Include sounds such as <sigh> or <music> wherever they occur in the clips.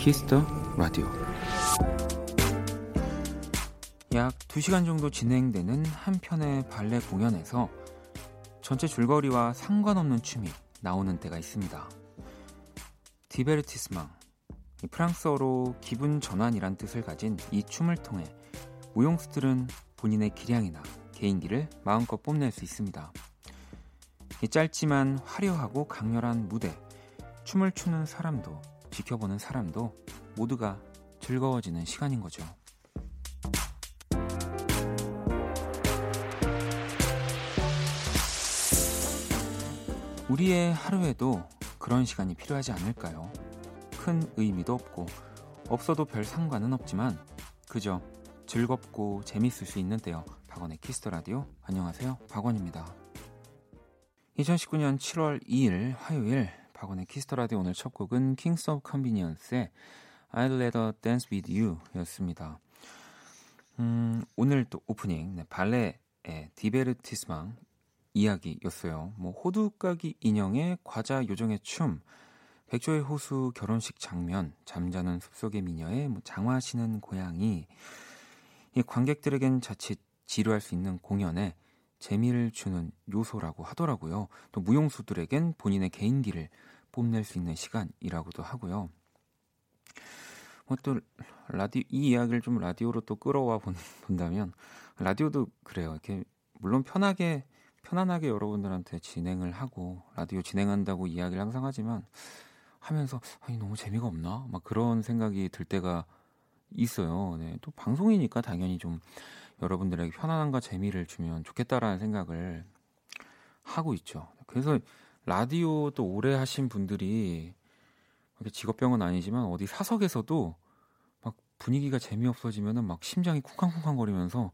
키스 더 라디오 약 2시간 정도 진행되는 한 편의 발레 공연에서 전체 줄거리와 상관없는 춤이 나오는 때가 있습니다. 디베르티스망 프랑스어로 기분 전환이란 뜻을 가진 이 춤을 통해 무용수들은 본인의 기량이나 개인기를 마음껏 뽐낼 수 있습니다. 이 짧지만 화려하고 강렬한 무대, 춤을 추는 사람도 지켜보는 사람도 모두가 즐거워지는 시간인 거죠. 우리의 하루에도 그런 시간이 필요하지 않을까요? 큰 의미도 없고 없어도 별 상관은 없지만 그저 즐겁고 재밌을 수 있는 때요. 박원의 키스 더 라디오. 안녕하세요. 박원입니다. 2019년 7월 2일 화요일 박원의 키스 더 라디오 오늘 첫 곡은 Kings of Convenience의 I'd Rather Dance With You 였습니다. 음, 오늘 또 오프닝 네, 발레의 디베르티스망 이야기였어요. 뭐 호두까기 인형의 과자 요정의 춤, 백조의 호수 결혼식 장면, 잠자는 숲속의 미녀의 뭐 장화 신은 고양이 이 관객들에겐 자칫 지루할 수 있는 공연에 재미를 주는 요소라고 하더라고요. 또 무용수들에겐 본인의 개인기를 뽐낼 수 있는 시간이라고도 하고요. 뭐또 라디오 이 이야기를 좀 라디오로 또 끌어와 본다면 라디오도 그래요. 이렇게 물론 편하게 편안하게 여러분들한테 진행을 하고 라디오 진행한다고 이야기를 항상 하지만 하면서 아니 너무 재미가 없나 막 그런 생각이 들 때가 있어요. 네. 또 방송이니까 당연히 좀 여러분들에게 편안함과 재미를 주면 좋겠다라는 생각을 하고 있죠. 그래서 라디오 도 오래 하신 분들이 직업병은 아니지만 어디 사석에서도 막 분위기가 재미없어지면은 막 심장이 쿵쾅쿵쾅거리면서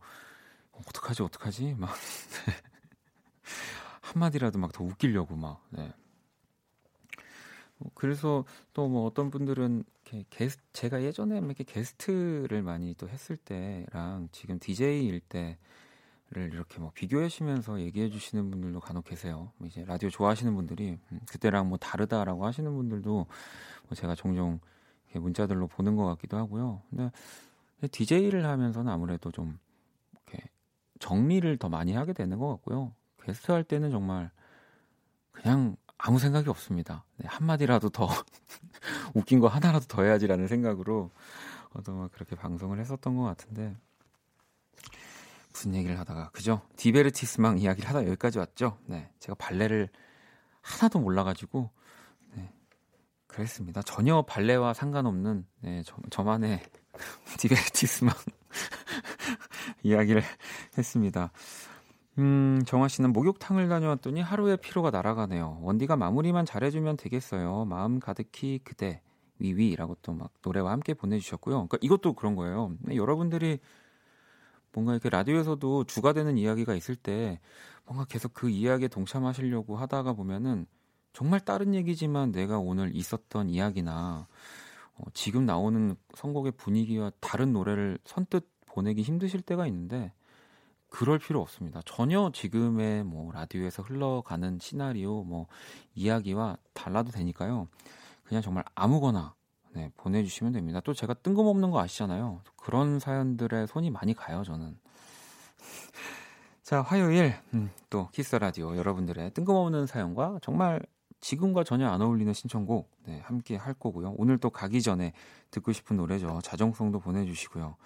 어떡하지 어떡하지 막 <laughs> 한마디라도 막 더 웃기려고 막 네. 뭐 그래서 또 뭐 어떤 분들은 이렇게 게스 제가 예전에 이렇게 게스트를 많이 또 했을 때랑 지금 DJ일 때를 이렇게 뭐 비교하시면서 얘기해 주시는 분들도 간혹 계세요. 뭐 이제 라디오 좋아하시는 분들이 음, 그때랑 뭐 다르다라고 하시는 분들도 뭐 제가 종종 문자들로 보는 것 같기도 하고요. 근데 DJ를 하면서는 아무래도 좀 이렇게 정리를 더 많이 하게 되는 것 같고요. 게스트 할 때는 정말 그냥 아무 생각이 없습니다. 네, 한마디라도 더 <laughs> 웃긴 거 하나라도 더 해야지라는 생각으로 어떤 그렇게 방송을 했었던 것 같은데 무슨 얘기를 하다가 그죠? 디베르티스망 이야기를 하다 여기까지 왔죠. 네, 제가 발레를 하나도 몰라가지고 네, 그랬습니다. 전혀 발레와 상관없는 네, 저, 저만의 <laughs> 디베르티스망 <laughs> 이야기를 했습니다. 음, 정화 씨는 목욕탕을 다녀왔더니 하루의 피로가 날아가네요. 원디가 마무리만 잘해주면 되겠어요. 마음 가득히 그대 위위라고 또 막 노래와 함께 보내주셨고요. 그러니까 이것도 그런 거예요. 네, 여러분들이 뭔가 이렇게 라디오에서도 주가 되는 이야기가 있을 때 뭔가 계속 그 이야기에 동참하시려고 하다가 보면은 정말 다른 얘기지만 내가 오늘 있었던 이야기나 어, 지금 나오는 선곡의 분위기와 다른 노래를 선뜻 보내기 힘드실 때가 있는데 그럴 필요 없습니다. 전혀 지금의 뭐 라디오에서 흘러가는 시나리오 뭐 이야기와 달라도 되니까요. 그냥 정말 아무거나 네, 보내주시면 됩니다. 또 제가 뜬금없는 거 아시잖아요. 그런 사연들의 손이 많이 가요, 저는. <laughs> 자, 화요일 음, 또 키스 라디오 여러분들의 뜬금없는 사연과 정말 지금과 전혀 안 어울리는 신청곡 네, 함께 할 거고요. 오늘 또 가기 전에 듣고 싶은 노래죠. 자정송도 보내주시고요.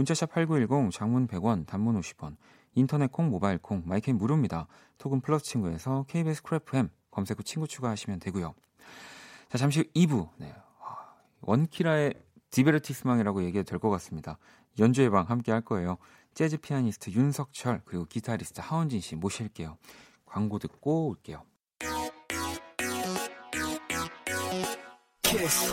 문자샵 8910 장문 100원 단문 50원 인터넷 콩 모바일 콩 my K는 무료입니다. 톡은 플러스 친구에서 KBS Cool FM 검색 후 친구 추가하시면 되고요. 자 잠시 후 2부 네. 원키라의 디베르티스망이라고 얘기해도 될 것 같습니다. 연주의 방 함께 할 거예요. 재즈 피아니스트 윤석철 그리고 기타리스트 하원진 씨 모실게요. 광고 듣고 올게요. 키스.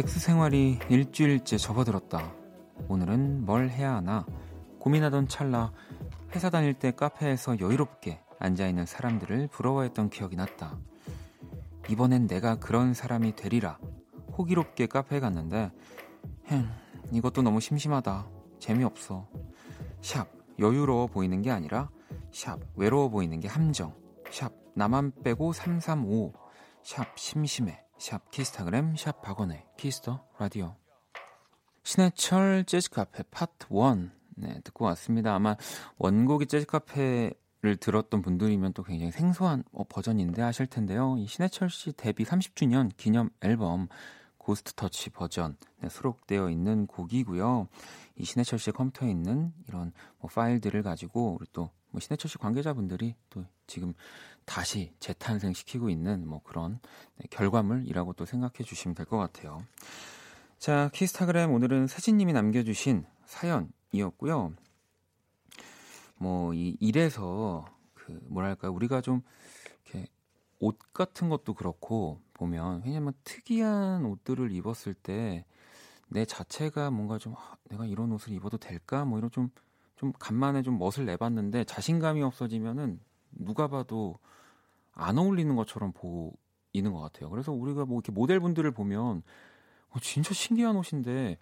백수 생활이 일주일째 접어들었다. 오늘은 뭘 해야 하나 고민하던 찰나 회사 다닐 때 카페에서 여유롭게 앉아있는 사람들을 부러워했던 기억이 났다. 이번엔 내가 그런 사람이 되리라. 호기롭게 카페에 갔는데, 햄, 이것도 너무 심심하다. 재미없어. 샵, 여유로워 보이는 게 아니라, 샵, 외로워 보이는 게 함정. 샵, 나만 빼고 335. 샵, 심심해. 샵, 키스타그램, 샵, 박원의 키스 더 라디오. 신해철 재즈카페 파트 1. 네, 듣고 왔습니다. 아마 원곡이 재즈카페를 들었던 분들이면 또 굉장히 생소한 어, 버전인데 하실 텐데요. 이 신해철 씨 데뷔 30주년 기념 앨범 고스트 터치 버전 네, 수록되어 있는 곡이고요. 이 신해철 씨의 컴퓨터에 있는 이런 뭐 파일들을 가지고 우리 또 뭐 신해철 씨 관계자분들이 또 지금 다시 재탄생시키고 있는 뭐 그런 네, 결과물이라고 또 생각해 주시면 될 것 같아요. 자, 키스타그램 오늘은 세진님이 남겨주신 사연이었고요. 뭐, 이 일에서 그, 뭐랄까요. 우리가 좀, 이렇게 옷 같은 것도 그렇고, 보면, 왜냐면 특이한 옷들을 입었을 때, 내 자체가 뭔가 좀, 아, 내가 이런 옷을 입어도 될까? 뭐 이런 좀, 좀 간만에 좀 멋을 내봤는데, 자신감이 없어지면은, 누가 봐도 안 어울리는 것처럼 보이는 것 같아요. 그래서 우리가 뭐 이렇게 모델분들을 보면, 어, 진짜 신기한 옷인데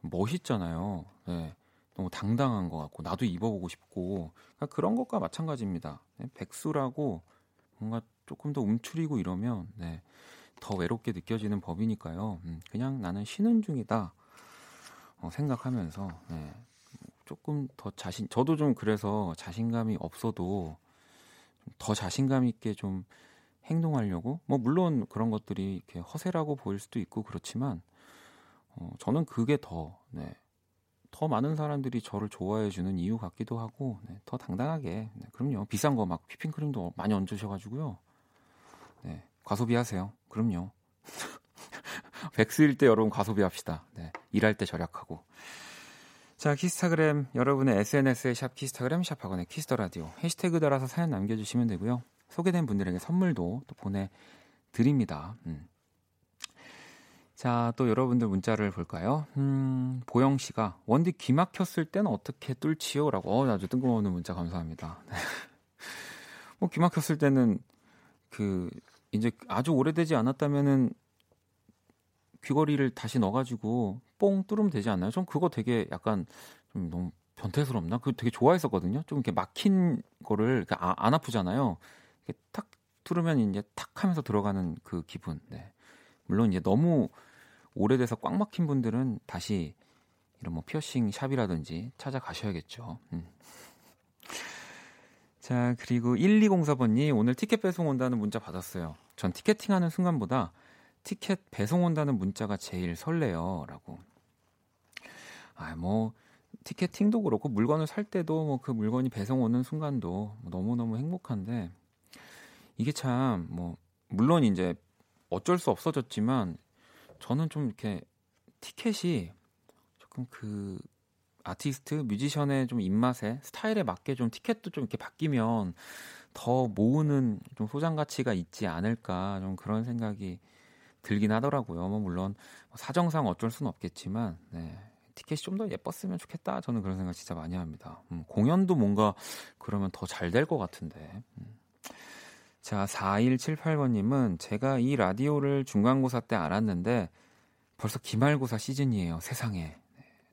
멋있잖아요. 네. 너무 당당한 것 같고 나도 입어보고 싶고 그러니까 그런 것과 마찬가지입니다. 네. 백수라고 뭔가 조금 더 움츠리고 이러면 네. 더 외롭게 느껴지는 법이니까요. 음, 그냥 나는 쉬는 중이다. 어, 생각하면서 네. 조금 더 자신 저도 좀 그래서 자신감이 없어도 더 자신감 있게 좀 행동하려고? 뭐 물론 그런 것들이 이렇게 허세라고 보일 수도 있고 그렇지만 어, 저는 그게 더 네, 더 많은 사람들이 저를 좋아해 주는 이유 같기도 하고 네, 더 당당하게 네, 그럼요. 비싼 거 막 휘핑크림도 많이 얹으셔가지고요. 네, 과소비하세요 그럼요 <laughs> 백수일 때 여러분 과소비합시다 네, 일할 때 절약하고 자 키스타그램 여러분의 SNS에 샵 키스타그램 샵 박원의 키스 더 라디오 해시태그 달아서 사연 남겨 주시면 되고요 소개된 분들에게 선물도 또 보내 드립니다. 음. 자, 또 여러분들 문자를 볼까요? 음, 보영 씨가 원디 귀 막혔을 때는 어떻게 뚫지요? 라고 어, 아주 뜬금없는 문자 감사합니다. <laughs> 뭐 귀 막혔을 때는 그 이제 아주 오래되지 않았다면은 귀걸이를 다시 넣어가지고 뽕 뚫으면 되지 않나요? 전 그거 되게 약간 좀 너무 변태스럽나? 그거 되게 좋아했었거든요. 좀 이렇게 막힌 거를 아, 안 아프잖아요. 탁 뚫으면 이제 탁 하면서 들어가는 그 기분. 네. 물론 이제 너무 오래돼서 꽉 막힌 분들은 다시 이런 뭐 피어싱 샵이라든지 찾아가셔야겠죠. 음. 자, 그리고 1204번님 오늘 티켓 배송 온다는 문자 받았어요. 전 티켓팅 하는 순간보다 티켓 배송 온다는 문자가 제일 설레요. 라고. 아, 뭐, 티켓팅도 그렇고 물건을 살 때도 뭐 그 물건이 배송 오는 순간도 너무너무 행복한데 이게 참 뭐 물론 이제 어쩔 수 없어졌지만 저는 좀 이렇게 티켓이 조금 그 아티스트 뮤지션의 좀 입맛에 스타일에 맞게 좀 티켓도 좀 이렇게 바뀌면 더 모으는 좀 소장 가치가 있지 않을까 좀 그런 생각이 들긴 하더라고요. 뭐 물론 사정상 어쩔 수는 없겠지만 네. 티켓이 좀 더 예뻤으면 좋겠다. 저는 그런 생각 진짜 많이 합니다. 음, 공연도 뭔가 그러면 더 잘 될 것 같은데. 음. 자, 4178번님은 제가 이 라디오를 중간고사 때 알았는데 벌써 기말고사 시즌이에요. 세상에.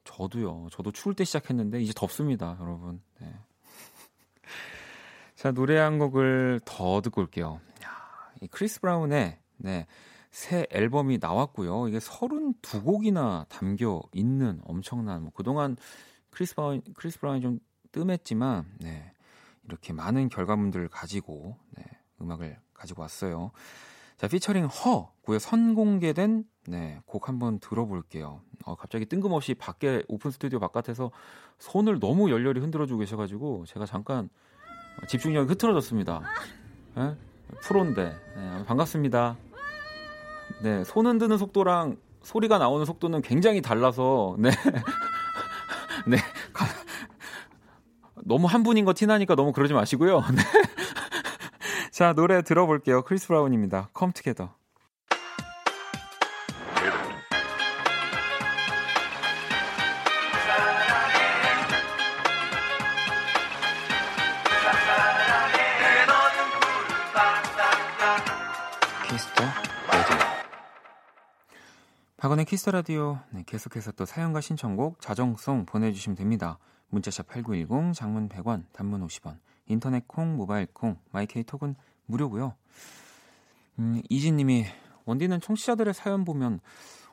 네, 저도요. 저도 추울 때 시작했는데 이제 덥습니다, 여러분. 네. 자, 노래 한 곡을 더 듣고 올게요. 야, 이 크리스 브라운의 네, 새 앨범이 나왔고요. 이게 32곡이나 담겨 있는 엄청난 뭐 그동안 크리스 브라운 크리스 브라운이 좀 뜸했지만 네. 이렇게 많은 결과물들을 가지고 네, 음악을 가지고 왔어요. 자, 피처링 허고요. 선공개된 네, 곡 한번 들어볼게요. 어, 갑자기 뜬금없이 밖에 오픈 스튜디오 바깥에서 손을 너무 열렬히 흔들어 주고 계셔 가지고 제가 잠깐 집중력이 흐트러졌습니다. 네? 프로인데 네, 반갑습니다. 네, 손 흔드는 속도랑 소리가 나오는 속도는 굉장히 달라서 네, <laughs> 네, 너무 한 분인 거 티나니까 너무 그러지 마시고요. 네. 자, 노래 들어볼게요. 크리스 브라운입니다. Come Together. 박원의 키스 라디오 네, 계속해서 또 사연과 신청곡 자정송 보내주시면 됩니다. 문자샵 8910 장문 100원 단문 50원 인터넷 콩 모바일 콩 마이케이 톡은 무료고요. 음, 이진님이 원디는 청취자들의 사연 보면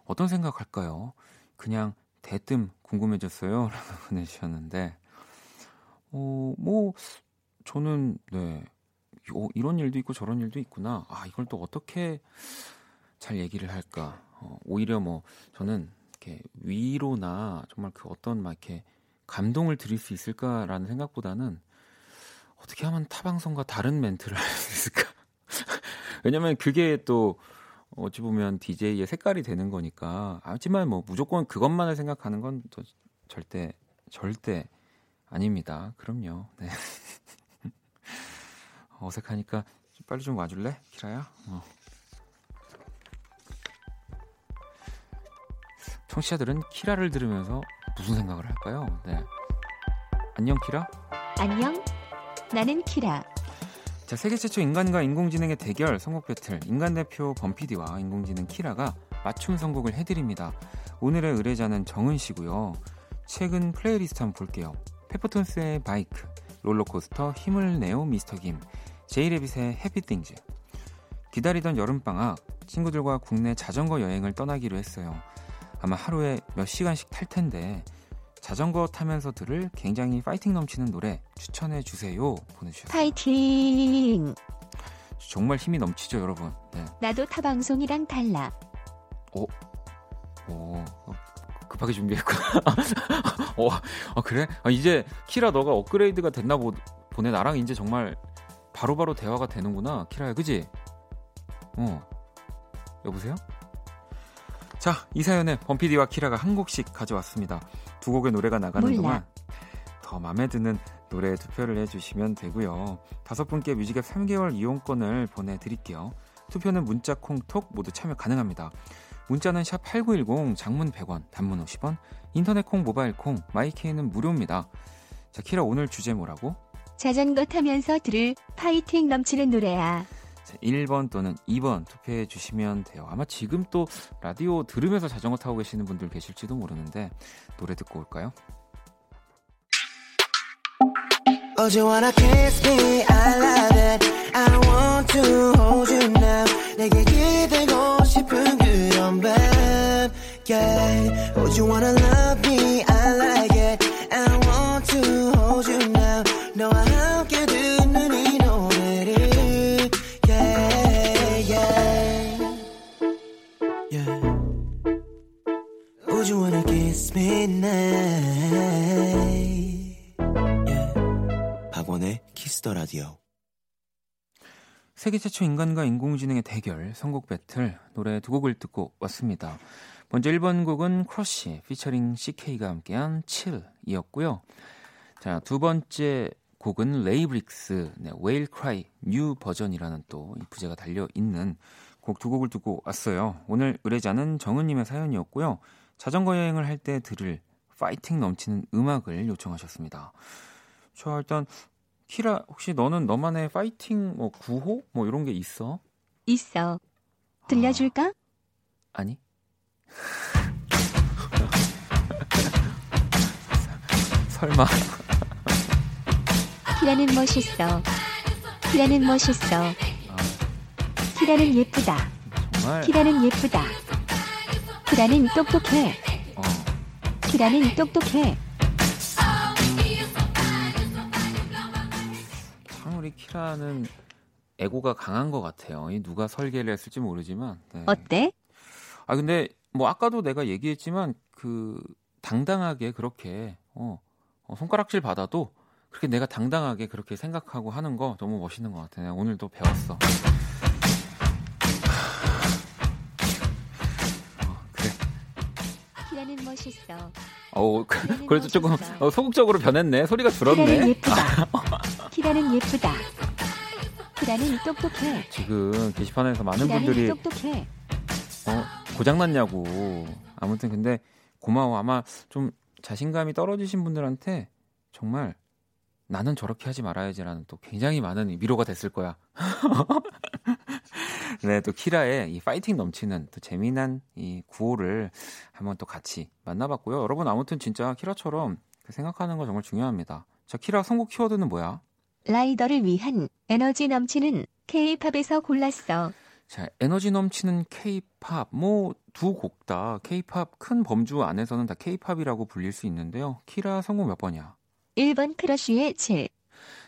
어떤 생각할까요? 그냥 대뜸 궁금해졌어요. <laughs> 라고 보내주셨는데 어, 뭐 저는 네 어, 이런 일도 있고 저런 일도 있구나. 아 이걸 또 어떻게 잘 얘기를 할까? 어, 오히려 뭐 저는 이렇게 위로나 정말 그 어떤 막 이렇게 감동을 드릴 수 있을까라는 생각보다는 어떻게 하면 타 방송과 다른 멘트를 할 수 있을까? <laughs> 왜냐면 그게 또 어찌 보면 DJ의 색깔이 되는 거니까. 하지만 뭐 무조건 그것만을 생각하는 건 또 절대 절대 아닙니다. 그럼요. 네. <laughs> 어색하니까 빨리 좀 와줄래, 키라야? 어. 청취자들은 키라를 들으면서 무슨 생각을 할까요? 네. 안녕 키라. 안녕. 나는 키라. 자, 세계 최초 인간과 인공지능의 대결 선곡 배틀 인간 대표 범피디와 인공지능 키라가 맞춤 선곡을 해드립니다. 오늘의 의뢰자는 정은 씨고요. 최근 플레이리스트 한번 볼게요. 페퍼톤스의 바이크, 롤러코스터 힘을 내요 미스터 김, 제이레빗의 Happy Things. 기다리던 여름방학, 친구들과 국내 자전거 여행을 떠나기로 했어요. 아마 하루에 몇 시간씩 탈 텐데 자전거 타면서 들을 굉장히 파이팅 넘치는 노래 추천해 주세요 보내주셨어요. 파이팅. 정말 힘이 넘치죠, 여러분. 네. 나도 타 방송이랑 달라. 오, 오, 어, 급하게 준비했구나. <laughs> 어, 아, 그래? 아, 이제 키라 너가 업그레이드가 됐나 보, 보네. 나랑 이제 정말 바로바로 바로 대화가 되는구나. 키라야, 그지? 어. 여보세요? 자, 이 사연에 범피디와 키라가 한 곡씩 가져왔습니다. 두 곡의 노래가 나가는 몰라. 동안 더 마음에 드는 노래에 투표를 해주시면 되고요. 다섯 분께 뮤직앱 3개월 이용권을 보내드릴게요. 투표는 문자, 콩, 톡 모두 참여 가능합니다. 문자는 샵 8910, 장문 100원, 단문 50원, 인터넷 콩, 모바일 콩, 마이케이는 무료입니다. 자, 키라 오늘 주제 뭐라고? 자전거 타면서 들을 파이팅 넘치는 노래야. 1번 또는 2번 투표해 주시면 돼요. 아마 지금 또 라디오 들으면서 자전거 타고 계시는 분들 계실지도 모르는데 노래 듣고 올까요? Oh. Oh. 너와 키스 더 라디오. 세계 최초 인간과 인공지능의 대결 선곡 배틀 노래 두 곡을 듣고 왔습니다. 먼저 1번 곡은 크러쉬 피처링 CK가 함께한 7이었고요. 자, 두 번째 곡은 레이브릭스 네, Whale Cry New Version이라는 또 부제가 달려 있는 곡 두 곡을 듣고 왔어요. 오늘 의뢰자는 정은님의 사연이었고요. 자전거 여행을 할 때 들을 파이팅 넘치는 음악을 요청하셨습니다. 저 일단 키라 혹시 너는 너만의 파이팅 뭐 구호 뭐 이런 게 있어? 있어. 들려줄까? 아, 니 <laughs> 설마. 키라는 멋있어. 키라는 멋있어. 아. 키라는 예쁘다. 정말. 키라는 예쁘다. 키라는 똑똑해. 어. 키라는 똑똑해. 키라는 에고가 강한 것 같아요. 누가 설계를 했을지 모르지만. 네. 어때? 아 근데 뭐 아까도 내가 얘기했지만 그 당당하게 그렇게 어, 어 손가락질 받아도 그렇게 내가 당당하게 그렇게 생각하고 하는 거 너무 멋있는 것 같아. 요 오늘도 배웠어. 어, 그래. 키라는 멋있어. 어, 그, 그래도 조금 어, 소극적으로 변했네. 소리가 줄었네. 키라는 예쁘다. <laughs> 키라는 예쁘다. 키라는 똑똑해. 지금 게시판에서 많은 분들이 똑똑해. 어, 고장났냐고. 아무튼 근데 고마워. 아마 좀 자신감이 떨어지신 분들한테 정말 나는 저렇게 하지 말아야지라는 또 굉장히 많은 위로가 됐을 거야. <laughs> 네, 또 키라의 이 파이팅 넘치는 또 재미난 이 구호를 한번 또 같이 만나봤고요. 여러분 아무튼 진짜 키라처럼 생각하는 거 정말 중요합니다. 자, 키라 선곡 키워드는 뭐야? 라이더를 위한 에너지 넘치는 K-팝에서 골랐어. 자, 에너지 넘치는 K-팝 뭐 두 곡 다 K-팝 큰 범주 안에서는 다 K-팝이라고 불릴 수 있는데요. 키라 선곡 몇 번이야? 1번 크러쉬의 7.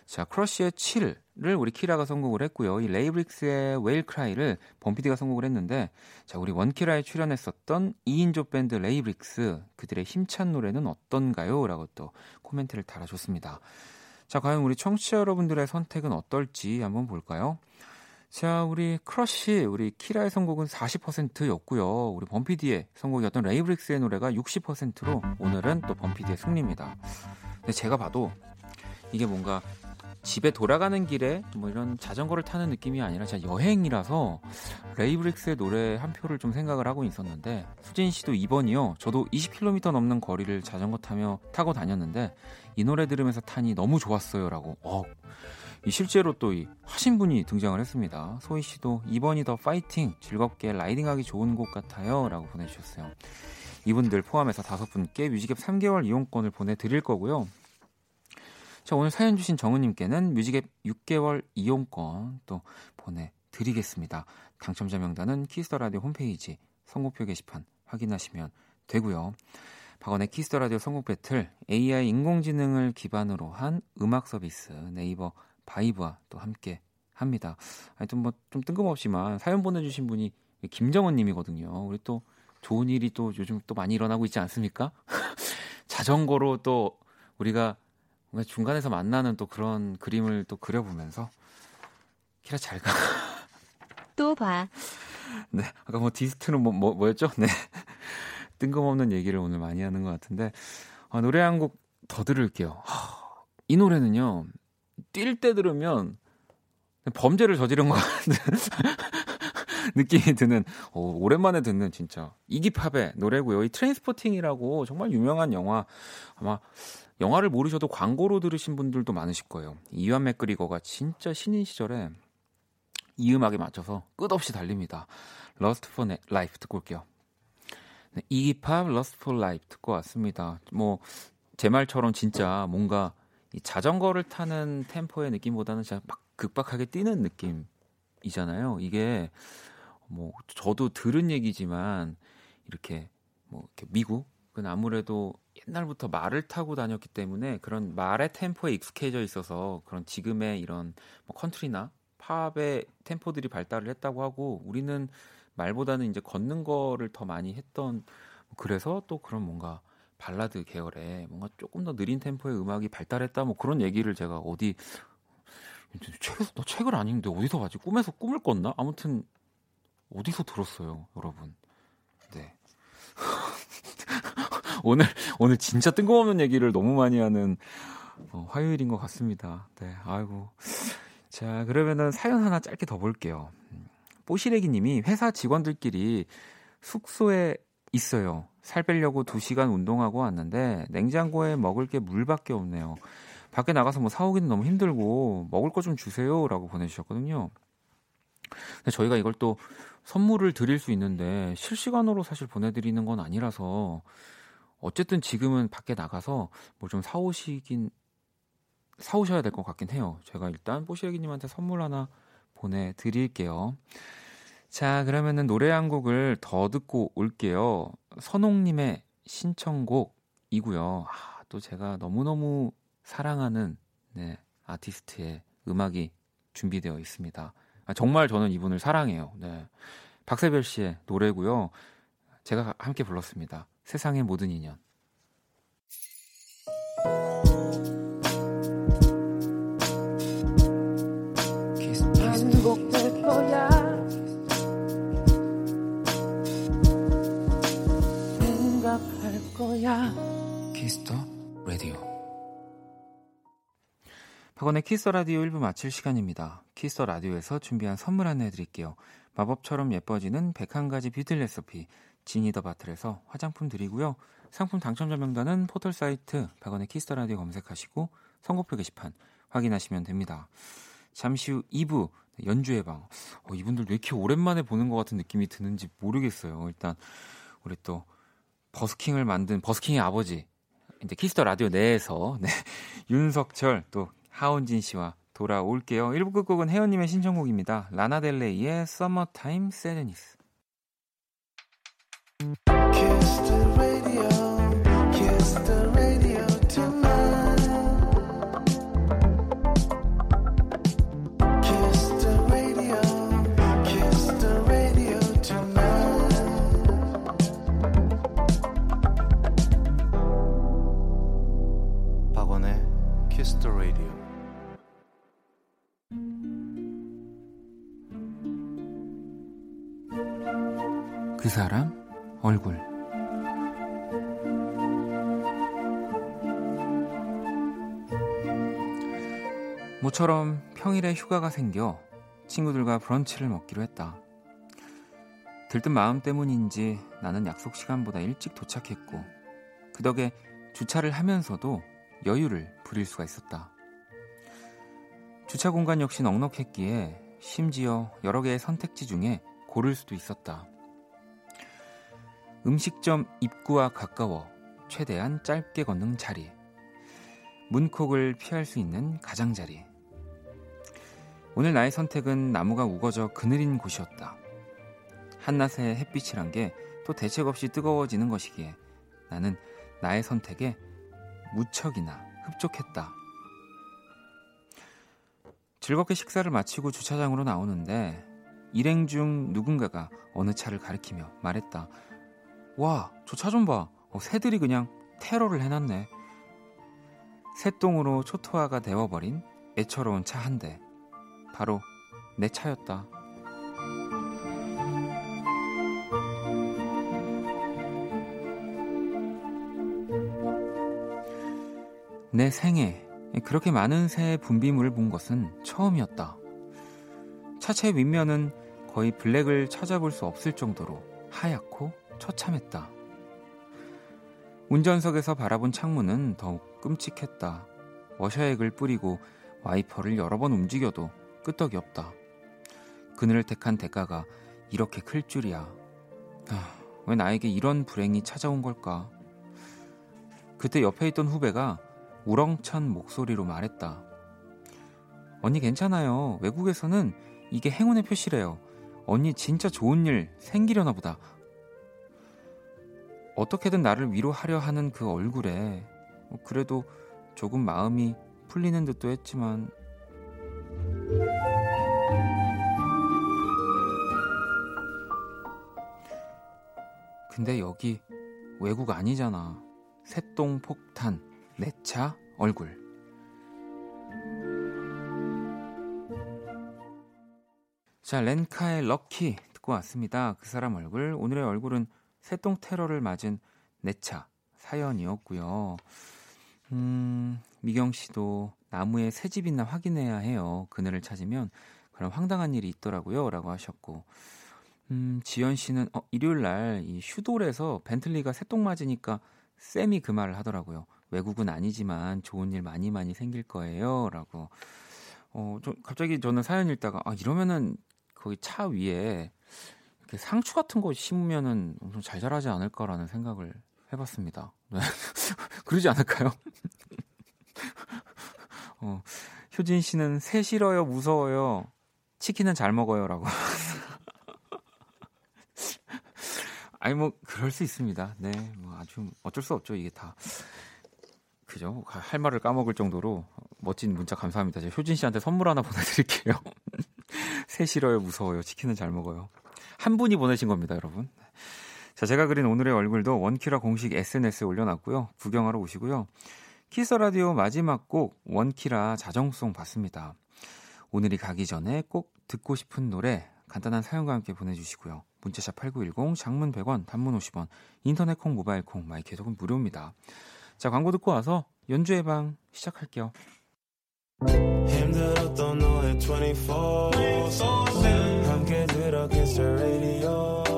자, 크러쉬의 7을 우리 키라가 선곡을 했고요. 이 레이브릭스의 Whale Cry를 범피디가 선곡을 했는데 자, 우리 원키라에 출연했었던 2인조 밴드 레이브릭스 그들의 힘찬 노래는 어떤가요? 라고 또 코멘트를 달아줬습니다. 자, 과연 우리 청취자 여러분들의 선택은 어떨지 한번 볼까요? 자, 우리 크러쉬, 우리 키라의 선곡은 40%였고요. 우리 범피디의 선곡이었던 레이브릭스의 노래가 60%로 오늘은 또 범피디의 승리입니다. 근데 제가 봐도 이게 뭔가 집에 돌아가는 길에 뭐 이런 자전거를 타는 느낌이 아니라 진짜 여행이라서 레이브릭스의 노래 한 표를 좀 생각을 하고 있었는데 수진 씨도 2번이요. 저도 20km 넘는 거리를 자전거 타며 타고 다녔는데 이 노래 들으면서 타니 너무 좋았어요라고. 어, 실제로 또이 하신 분이 등장을 했습니다. 소희 씨도 2번이 더 파이팅 즐겁게 라이딩하기 좋은 곡 같아요라고 보내주셨어요. 이분들 포함해서 다섯 분께 뮤직앱 3개월 이용권을 보내드릴 거고요. 자 오늘 사연 주신 정우님께는 뮤직앱 6개월 이용권 또 보내드리겠습니다. 당첨자 명단은 키스 더 라디오 홈페이지 선곡표 게시판 확인하시면 되고요. 박원의 키스 더 라디오 선곡 배틀 AI 인공지능을 기반으로 한 음악 서비스 네이버 바이브와 또 함께 합니다. 하여튼 뭐 좀 뜬금없지만 사연 보내주신 분이 김정은 님이거든요. 우리 또 좋은 일이 또 요즘 또 많이 일어나고 있지 않습니까? <laughs> 자전거로 또 우리가 중간에서 만나는 또 그런 그림을 또 그려보면서 키라 잘 가. <laughs> 또 봐. 네, 아까 뭐 디스트는 뭐, 뭐 뭐였죠? 네, <laughs> 뜬금없는 얘기를 오늘 많이 하는 것 같은데 아, 노래 한 곡 더 들을게요. 하, 이 노래는요 뛸 때 들으면 범죄를 저지른 것 같은 <laughs> 느낌이 드는 오, 오랜만에 듣는 진짜 이기팝의 노래고요. 이 트레인스포팅이라고 정말 유명한 영화 아마 영화를 모르셔도 광고로 들으신 분들도 많으실 거예요. 이완 맥그리거가 진짜 신인 시절에 이 음악에 맞춰서 끝없이 달립니다. Lust for Life 듣고 올게요. 네, 이기팝 Lust for Life 듣고 왔습니다. 뭐 제 말처럼 진짜 뭔가 이 자전거를 타는 템포의 느낌보다는 진짜 막 급박하게 뛰는 느낌이잖아요. 이게 뭐 저도 들은 얘기지만 이렇게 뭐 이렇게 미국은 아무래도 옛날부터 말을 타고 다녔기 때문에 그런 말의 템포에 익숙해져 있어서 그런 지금의 이런 뭐 컨트리나 팝의 템포들이 발달을 했다고 하고 우리는 말보다는 이제 걷는 거를 더 많이 했던 그래서 또 그런 뭔가 발라드 계열의 뭔가 조금 더 느린 템포의 음악이 발달했다 뭐 그런 얘기를 제가 어디 책에서 너 책을 안 읽는데 어디서 봤지? 꿈에서 꿈을 꿨나? 아무튼 어디서 들었어요 여러분? 네 <laughs> 오늘 오늘 진짜 뜬금없는 얘기를 너무 많이 하는 어, 화요일인 것 같습니다 네 아이고 자 그러면은 사연 하나 짧게 더 볼게요 뽀시래기님이 회사 직원들끼리 숙소에 있어요. 살 빼려고 2시간 운동하고 왔는데 냉장고에 먹을 게 물밖에 없네요. 밖에 나가서 뭐 사오기는 너무 힘들고 먹을 거 좀 주세요라고 보내주셨거든요. 근데 저희가 이걸 또 선물을 드릴 수 있는데 실시간으로 사실 보내드리는 건 아니라서 어쨌든 지금은 밖에 나가서 뭐 좀 사오시긴 사오셔야 될 것 같긴 해요. 제가 일단 뽀시래기님한테 선물 하나 보내드릴게요. 자, 그러면은 노래 한 곡을 더 듣고 올게요. 선홍님의 신청곡이고요. 아, 또 제가 너무너무 사랑하는 네, 아티스트의 음악이 준비되어 있습니다. 아, 정말 저는 이분을 사랑해요. 네. 박세별 씨의 노래고요. 제가 함께 불렀습니다. 세상의 모든 인연. 반복될 거야. 거야. 키스 더 라디오. 박원의 키스 더 라디오 1부 마칠 시간입니다. 키스 더 라디오에서 준비한 선물 안내 드릴게요. 마법처럼 예뻐지는 101가지 뷰티 레시피 지니더 바틀에서 화장품 드리고요. 상품 당첨자 명단은 포털 사이트 박원의 키스 더 라디오 검색하시고 선곡표 게시판 확인하시면 됩니다. 잠시 후 2부 연주의 방. 어, 이분들 왜 이렇게 오랜만에 보는 것 같은 느낌이 드는지 모르겠어요. 일단 우리 또 버스킹을 만든 버스킹의 아버지 이제 키스 더 라디오 내에서 네, <laughs> 윤석철 또 하원진 씨와 돌아올게요. 1부 끝곡은 혜연님의 신청곡입니다. 라나델레이의 Summertime Sadness. 모처럼 평일에 휴가가 생겨 친구들과 브런치를 먹기로 했다. 들뜬 마음 때문인지 나는 약속 시간보다 일찍 도착했고 그 덕에 주차를 하면서도 여유를 부릴 수가 있었다. 주차 공간 역시 넉넉했기에 심지어 여러 개의 선택지 중에 고를 수도 있었다. 음식점 입구와 가까워 최대한 짧게 걷는 자리. 문콕을 피할 수 있는 가장자리. 오늘 나의 선택은 나무가 우거져 그늘인 곳이었다. 한낮의 햇빛이란 게 또 대책 없이 뜨거워지는 것이기에 나는 나의 선택에 무척이나 흡족했다. 즐겁게 식사를 마치고 주차장으로 나오는데 일행 중 누군가가 어느 차를 가리키며 말했다. 와, 저 차 좀 봐. 어, 새들이 그냥 테러를 해놨네. 새똥으로 초토화가 되어버린 애처로운 차 한 대. 바로 내 차였다. 내 생에 그렇게 많은 새의 분비물을 본 것은 처음이었다. 차체 윗면은 거의 블랙을 찾아볼 수 없을 정도로 하얗고 처참했다. 운전석에서 바라본 창문은 더욱 끔찍했다. 워셔액을 뿌리고 와이퍼를 여러 번 움직여도 끄떡이 없다. 그늘을 택한 대가가 이렇게 클 줄이야. 아, 왜 나에게 이런 불행이 찾아온 걸까? 그때 옆에 있던 후배가 우렁찬 목소리로 말했다. 언니 괜찮아요. 외국에서는 이게 행운의 표시래요. 언니 진짜 좋은 일 생기려나 보다. 어떻게든 나를 위로하려 하는 그 얼굴에 뭐 그래도 조금 마음이 풀리는 듯도 했지만 근데 여기 외국 아니잖아. 새똥 폭탄, 내 차 얼굴. 자, 렌카의 럭키 듣고 왔습니다. 그 사람 얼굴. 오늘의 얼굴은 새똥 테러를 맞은 내 차 사연이었고요. 음, 미경 씨도 나무에 새집 있나 확인해야 해요. 그늘을 찾으면 그런 황당한 일이 있더라고요. 라고 하셨고. 음, 지연 씨는 어, 일요일 날 이 슈돌에서 벤틀리가 새똥 맞으니까 쌤이 그 말을 하더라고요. 외국은 아니지만 좋은 일 많이 많이 생길 거예요. 라고. 어, 좀 갑자기 저는 사연 읽다가 아, 이러면은 거기 차 위에 이렇게 상추 같은 거 심으면은 엄청 잘 자라지 않을까라는 생각을 해봤습니다. 네. <laughs> 그러지 않을까요? <laughs> 어, 효진 씨는 새 싫어요, 무서워요. 치킨은 잘 먹어요라고. <laughs> 아니 뭐 그럴 수 있습니다. 네, 뭐 아주 어쩔 수 없죠 이게 다. 그죠? 할 말을 까먹을 정도로 멋진 문자 감사합니다. 제가 효진 씨한테 선물 하나 <laughs> 보내드릴게요. <laughs> 새 싫어요, 무서워요. 치킨은 잘 먹어요. 한 분이 보내신 겁니다, 여러분. 자, 제가 그린 오늘의 얼굴도 원키라 공식 SNS에 올려놨고요. 구경하러 오시고요. 키스 라디오 마지막 곡 원키라 자정송 받습니다. 오늘이 가기 전에 꼭 듣고 싶은 노래 간단한 사연과 함께 보내주시고요. 문자샵 8910, 장문 100원, 단문 50원, 인터넷 콩, 모바일 콩, 마이 계속은 무료입니다. 자, 광고 듣고 와서 연주의 방 시작할게요. 힘들었던 너의 24 함께 들어 radio cool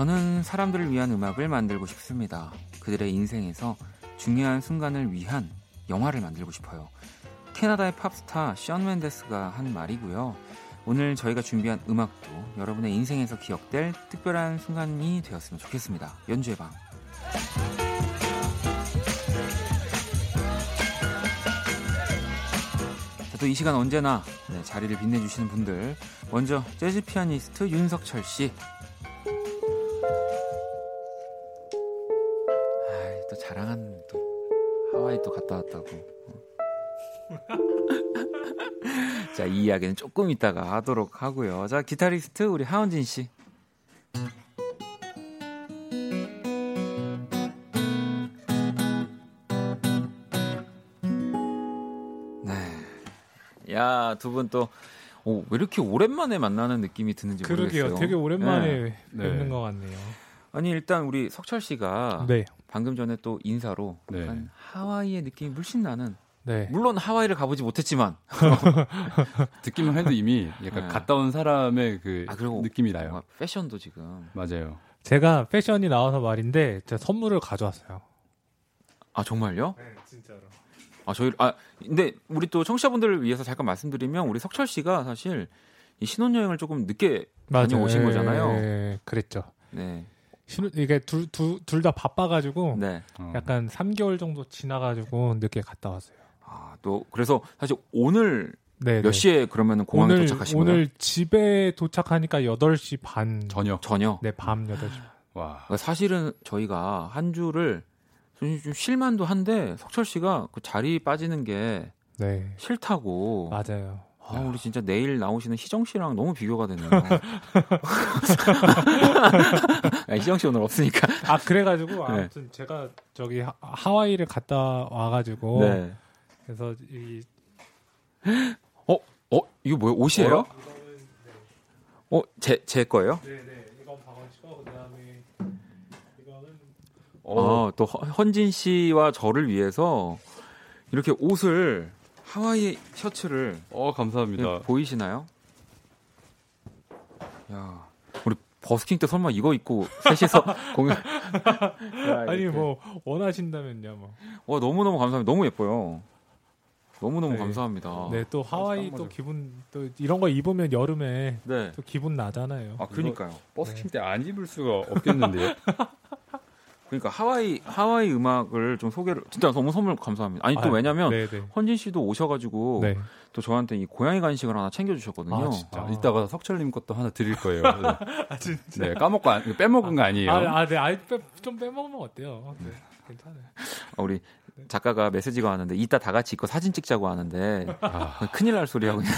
저는 사람들을 위한 음악을 만들고 싶습니다. 그들의 인생에서 중요한 순간을 위한 영화를 만들고 싶어요. 캐나다의 팝스타 션 맨데스가 한 말이고요. 오늘 저희가 준비한 음악도 여러분의 인생에서 기억될 특별한 순간이 되었으면 좋겠습니다. 연주의 방. 또 이 시간 언제나 네, 자리를 빛내주시는 분들 먼저 재즈 피아니스트 윤석철 씨. 자랑하는 또 하와이 또 갔다 왔다고. <laughs> 자, 이 이야기는 조금 이따가 하도록 하고요. 자, 기타리스트 우리 하은진 씨. 네. 야, 두 분 또, 오, 왜 이렇게 오랜만에 만나는 느낌이 드는지 그러게요. 모르겠어요. 되게 오랜만에 네. 뵙는 것 같네요. 아니, 일단 우리 석철 씨가 네, 방금 전에 또 인사로 네. 약간 하와이의 느낌이 물씬 나는 네. 물론 하와이를 가보지 못했지만 <laughs> 듣기만 해도 이미 약간 네. 갔다 온 사람의 그 아, 그리고 느낌이 나요. 패션도 지금 맞아요. 제가 패션이 나와서 말인데 제가 선물을 가져왔어요. 아 정말요? 네, 진짜로. 아 저희 아 근데 우리 또 청취자분들을 위해서 잠깐 말씀드리면 우리 석철 씨가 사실 이 신혼여행을 조금 늦게 다녀오신 거잖아요. 네, 그랬죠. 네, 신혼 이게 둘둘 다 바빠가지고 네. 어. 약간 3개월 정도 지나가지고 늦게 갔다 왔어요. 아, 또 그래서 사실 오늘 네, 몇 네. 시에 그러면 공항에 오늘 도착하신 오늘 거예요? 집에 도착하니까 8시 반. 저녁. 전혀. 네, 밤 8시 반. 와. 그러니까 사실은 저희가 한 주를 좀, 좀 쉴만도 한데 석철 씨가 그 자리 빠지는 게 네. 싫다고. 맞아요. 아, 우리 진짜 내일 나오시는 희정 씨랑 너무 비교가 되네요. <laughs> 아, 희정 씨 오늘 없으니까. 아, 그래가지고 네. 아무튼 제가 저기 하, 하와이를 갔다 와가지고 네. 그래서 이 어, 어, 이거 뭐예요? 옷이에요? 어, 제, 제 거예요? 네 네 이건 박원 씨가 그다음에 이거는 어, 아, 또 허- 헌진 씨와 저를 위해서 이렇게 옷을 하와이 셔츠를 어, 감사합니다. 네, 보이시나요? 야, 우리 버스킹 때 설마 이거 입고 셋이서 <laughs> 공연? 야, 아니. 뭐 원하신다면요 뭐. 와 너무 너무 감사합니다. 너무 예뻐요. 너무 너무 네. 감사합니다. 네 또 하와이 딱 또. 기분 또 이런 거 입으면 여름에 네. 또 기분 나잖아요. 아 그니까요. 버스킹 때안 입을 수가 없겠는데요. <laughs> 그러니까 하와이 하와이 음악을 좀 소개를 진짜 너무 선물 감사합니다. 아니 또 아, 왜냐면 네네. 헌진 씨도 오셔가지고 네. 또 저한테 이 고양이 간식을 하나 챙겨주셨거든요. 아, 진짜? 아, 이따가 석철님 것도 하나 드릴 거예요. 네. <laughs> 아 진짜. 네, 까먹고 안, 빼먹은 거 아니에요. 아, 아, 네, 아, 빼, 좀 빼먹으면 어때요? 네, 괜찮아요. 아, 우리 작가가 메시지가 왔는데 이따 다 같이 입고 사진 찍자고 하는데 아, 큰일 날 소리하고 그냥.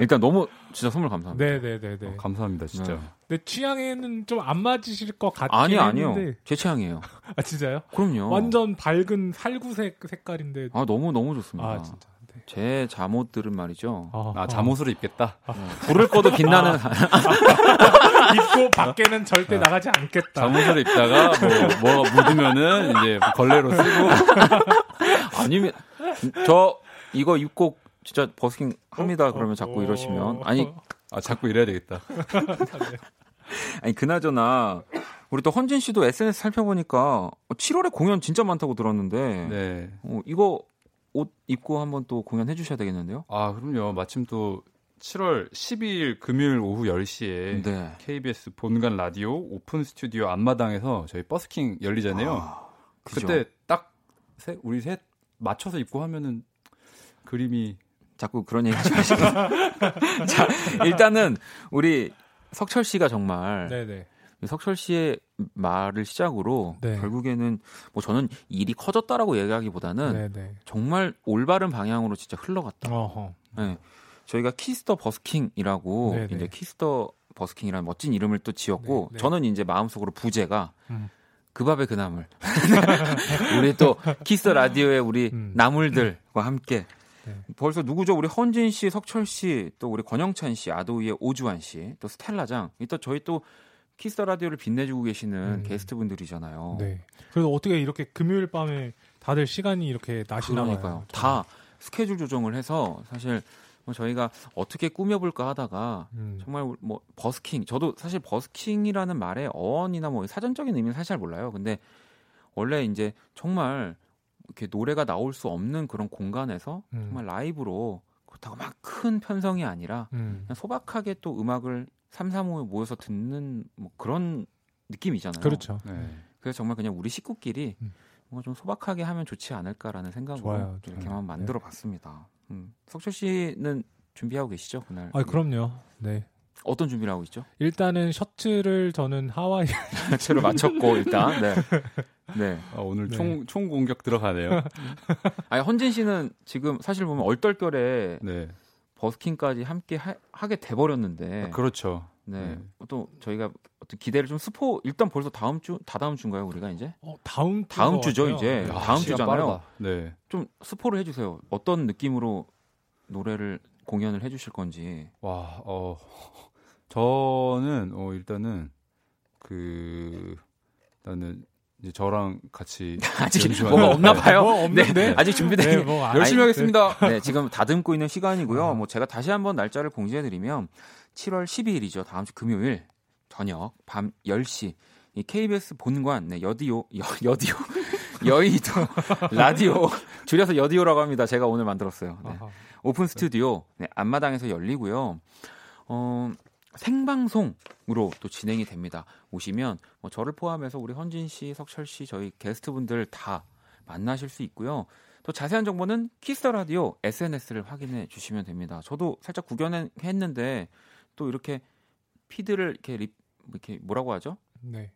일단 너무 진짜 선물 감사합니다. 네, 네, 네, 네. 어, 감사합니다, 진짜. 네. 근데 취향에는 좀 안 맞으실 것 같긴 아니요 아니요 했는데. 제 취향이에요. 아 진짜요? 그럼요. 완전 밝은 살구색 색깔인데. 아 너무 너무 좋습니다. 아, 진짜. 네. 제 잠옷들은 말이죠. 아, 아, 잠옷으로 입겠다. 불을 꺼도 <laughs> 빛나는 <laughs> 입고 밖에는 절대 나가지 않겠다. 잠옷으로 입다가 뭐, 뭐 묻으면은 이제 걸레로 쓰고. <laughs> 아니면 저 이거 입고 진짜 버스킹 합니다. 어? 그러면 자꾸 이러시면 아니 아, 자꾸 이래야 되겠다. <laughs> 아니 그나저나 우리 또 헌진 씨도 SNS 살펴보니까 7월에 공연 진짜 많다고 들었는데 네. 어, 이거 옷 입고 한번 또 공연해 주셔야 되겠는데요? 아, 그럼요. 마침 또 7월 12일 금요일 오후 10시에 네. KBS 본관 라디오 오픈 스튜디오 앞마당에서 저희 버스킹 열리잖아요. 아? 그때 딱 세, 우리 셋 맞춰서 입고 하면은 그림이 자꾸 그런 얘기 하지 마시고. <laughs> 자, 일단은 우리 석철 씨가 정말 네네. 석철 씨의 말을 시작으로 네. 결국에는 뭐 저는 일이 커졌다라고 얘기하기보다는 네네. 정말 올바른 방향으로 진짜 흘러갔다. 어허. 네. 저희가 키스 더 버스킹이라고 네네. 이제 키스 더 버스킹이라는 멋진 이름을 또 지었고 네, 네. 저는 이제 마음속으로 부제가 음. 그 밥에 그 나물 <laughs> 우리 또 키스 라디오의 우리 음. 나물들과 함께 네. 벌써 누구죠? 우리 헌진 씨, 석철 씨, 또 우리 권영찬 씨, 아도이의 오주환 씨, 또 스텔라장, 이또 저희 또 키스 라디오를 빛내주고 계시는 음. 게스트 분들이잖아요. 네. 그래서 어떻게 이렇게 금요일 밤에 다들 시간이 이렇게 나시나 그러니까요. 봐요. 다 스케줄 조정을 해서 사실 뭐 저희가 어떻게 꾸며볼까 하다가 음. 정말 뭐 버스킹 저도 사실 버스킹이라는 말의 어원이나 뭐 사전적인 의미는 사실 잘 몰라요. 근데 원래 이제 정말 이렇게 노래가 나올 수 없는 그런 공간에서 음. 정말 라이브로 그렇다고 막 큰 편성이 아니라 음. 그냥 소박하게 또 음악을 삼삼오에 모여서 듣는 뭐 그런 느낌이잖아요. 그렇죠. 네. 그래서 정말 그냥 우리 식구끼리 음. 뭔가 좀 소박하게 하면 좋지 않을까라는 생각으로 좋아요, 이렇게 좋아요. 한번 만들어 봤습니다. 음. 석철 씨는 준비하고 계시죠 그날? 아, 그럼요. 네. 어떤 준비를 하고 있죠? 일단은 셔츠를 저는 하와이 <laughs> 셔츠를 맞췄고 일단 네. 네. 아, 오늘 네. 총, 총 공격 들어가네요. <laughs> 아니 헌진 씨는 지금 사실 보면 얼떨결에 네. 버스킹까지 함께 하, 게 돼버렸는데 아, 그렇죠. 네. 네. 또 저희가 어떤 기대를 좀 스포 일단 벌써 다음 주 다다음 주인가요 우리가 이제 어, 다음 다음 것 주죠, 같아요. 이제. 네. 아, 다음 주잖아요. 빠르다. 네. 좀 스포를 해주세요. 어떤 느낌으로 노래를 공연을 해주실 건지. 와, 어, <laughs> 저는, 어, 일단은, 그, 일단은, 이제 저랑 같이. <laughs> 아직 뭐가 없나 네. 봐요. 뭐 없는데? 네, 아직 준비되기. 네, 뭐, 아, 열심히 아니, 하겠습니다. 네, 지금 다듬고 있는 시간이고요. 아. 뭐 제가 다시 한번 날짜를 공지해 드리면 7월 12일이죠. 다음 주 금요일 저녁 밤 10시 이 KBS 본관 네, 여디오 <laughs> 여, 여디오 <laughs> 여의도 라디오 줄여서 여디오라고 합니다. 제가 오늘 만들었어요. 네. 오픈 스튜디오 네, 앞마당에서 열리고요. 어, 생방송으로 또 진행이 됩니다. 오시면 뭐 저를 포함해서 우리 헌진 씨, 석철 씨, 저희 게스트분들 다 만나실 수 있고요. 또 자세한 정보는 Kiss the Radio SNS를 확인해 주시면 됩니다. 저도 살짝 구경했는데 또 이렇게 feed를 이렇게 rep, 이렇게 뭐라고 하죠? 네.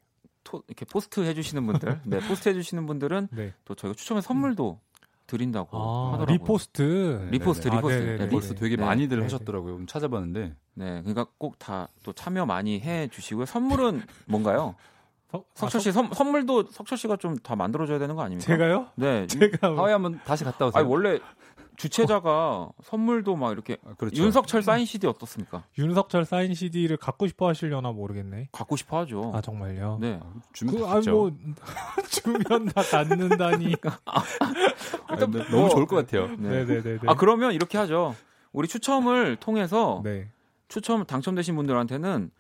토, 이렇게 post 해주시는 분들, 네 <laughs> post 해주시는 분들은 네. 또 저희가 추첨해 선물도 드린다고 아, 하더라고요. Repost. Repost, 아, repost. 네네네. 네, 벌써 되게 네. 많이들 네. 하셨더라고요. 찾아봤는데. 네, 그러니까 꼭 다 또 참여 많이 해 주시고요. 선물은 <laughs> 뭔가요? 서- 아, 석철 씨 선, 선물도 석철 씨가 좀 다 만들어 줘야 되는 거 아닙니까? 제가요? 네. 제가 뭐- 하와이 한번 다시 갔다 오세요. 아니 원래 주최자가 선물도 막 이렇게 아, 그렇죠. 윤석철 사인 CD 어떻습니까? 윤석철 사인 CD를 갖고 싶어 하시려나 모르겠네. 갖고 싶어 하죠. 아 정말요? 네. 아, 주면 그, 그, 아, 뭐 <laughs> 주면 다 갖는다니. <laughs> 일단 뭐- 너무 좋을 것 같아요. 네. 네네네. 아 그러면 이렇게 하죠. 우리 추첨을 통해서 네. 추첨 당첨되신 분들한테는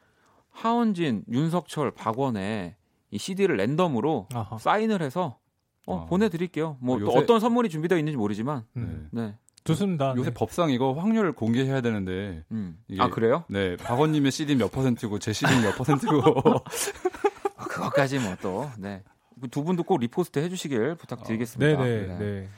하원진, 윤석철, 박원의 이 CD를 랜덤으로 아하. 사인을 해서 어, 어. 보내드릴게요. 뭐 어, 또 요새- 어떤 선물이 준비되어 있는지 모르지만, 음. 네, 좋습니다. 요새 네. 법상 이거 확률 공개해야 되는데 음. 이게- 아 그래요? 네 박원님의 CD 몇 퍼센트고 제 CD 몇 퍼센트고 <laughs> 그것까지 뭐 또, 네. 두 분도 꼭 repost 해주시길 부탁드리겠습니다. 네네. 네. 네.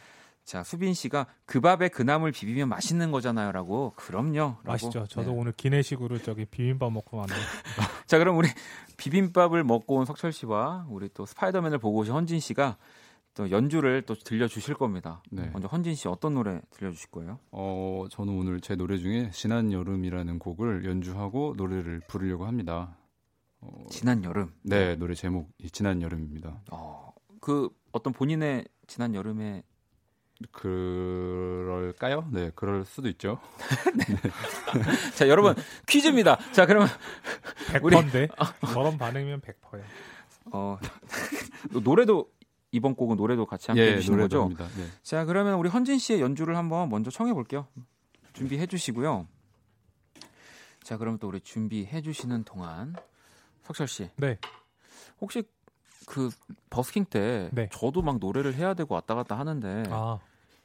자 수빈 씨가 그 밥에 그 나물 비비면 맛있는 거잖아요.라고 그럼요. 맛있죠. 저도 네. 오늘 기내식으로 저기 비빔밥 먹고 왔는데. <laughs> 자 그럼 우리 비빔밥을 먹고 온 석철 씨와 우리 또 스파이더맨을 보고 오신 헌진 씨가 또 연주를 또 들려주실 겁니다. 네. 먼저 헌진 씨 어떤 노래 들려주실 거예요? 어 저는 오늘 제 노래 중에 지난 여름이라는 곡을 연주하고 노래를 부르려고 합니다. 어, 지난 여름. 네 노래 제목이 지난 여름입니다. 어, 그 어떤 본인의 지난 여름에 그럴까요? 네 그럴 수도 있죠. <laughs> 자 여러분 퀴즈입니다. 자 그러면 우리- 100%인데. 저런 반응이면 100%야. 어, <laughs> 노래도 이번 곡은 노래도 같이 함께 예 해주시는 거죠? 합니다. 네. 자 그러면 우리 헌진 씨의 연주를 한번 먼저 청해 볼게요. 준비해 주시고요. 자 그럼 또 우리 준비해 주시는 동안 석철 씨 네. 혹시 그 버스킹 때 네. 저도 막 노래를 해야 되고 왔다 갔다 하는데 아,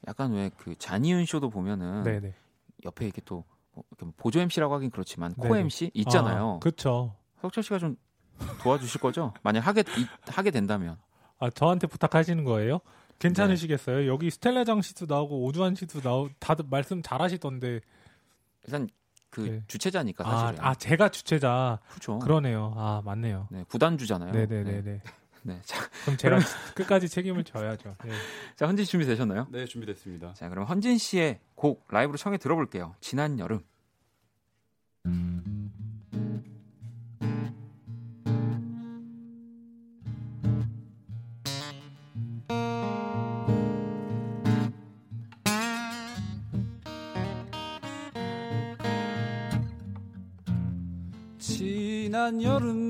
약간 왜 그 잔이윤 쇼도 보면은 네네. 옆에 이렇게 또뭐 이렇게 보조 MC라고 하긴 그렇지만 코 네네. MC 있잖아요. 아, 그쵸. 석철 씨가 좀 도와주실 거죠? 만약 하게 이- 하게 된다면. 아, 저한테 부탁하시는 거예요? 괜찮으시겠어요? 여기 스텔라장 씨도 나오고 오주환 씨도 나오고 다들 말씀 잘하시던데. 일단 그 네. 주최자니까 아, 사실은. 아, 제가 주최자. 그렇죠. 그러네요. 아, 맞네요. 네, 구단주잖아요. 네네네네. 네. <laughs> 네. 자, 그럼 제가 <laughs> 끝까지 책임을 져야죠. 네. <laughs> 자, 헌진 씨 준비 되셨나요? 네 준비됐습니다. 자, 그럼 헌진 씨의 곡 라이브로 청해 들어볼게요. 지난 여름. 여름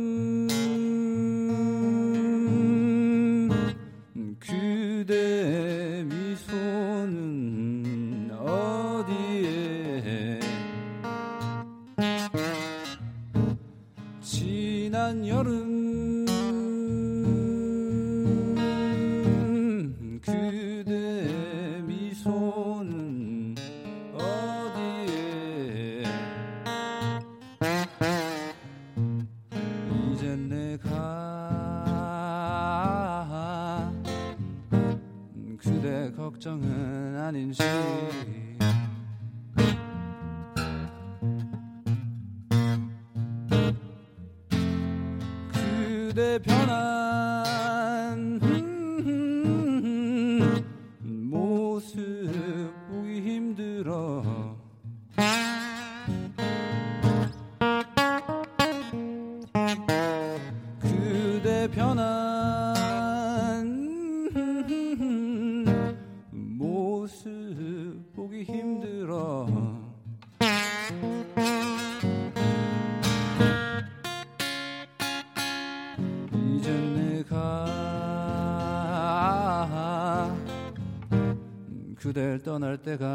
때가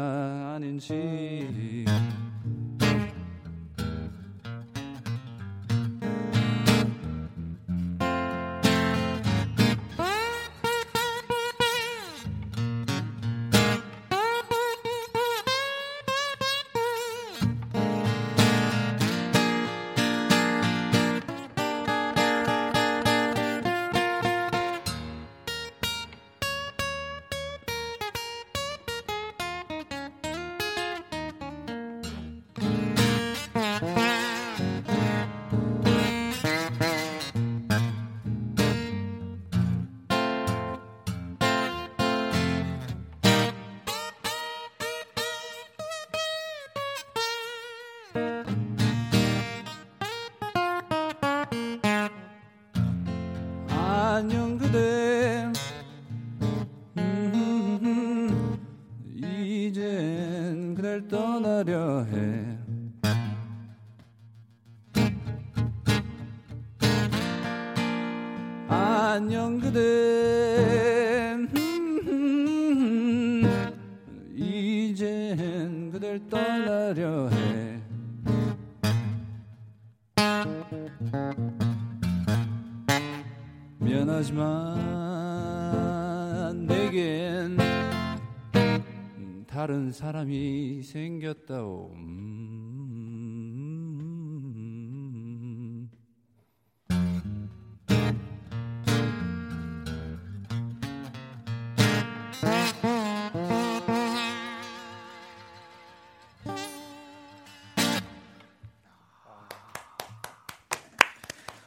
사람이 생겼다오. 음.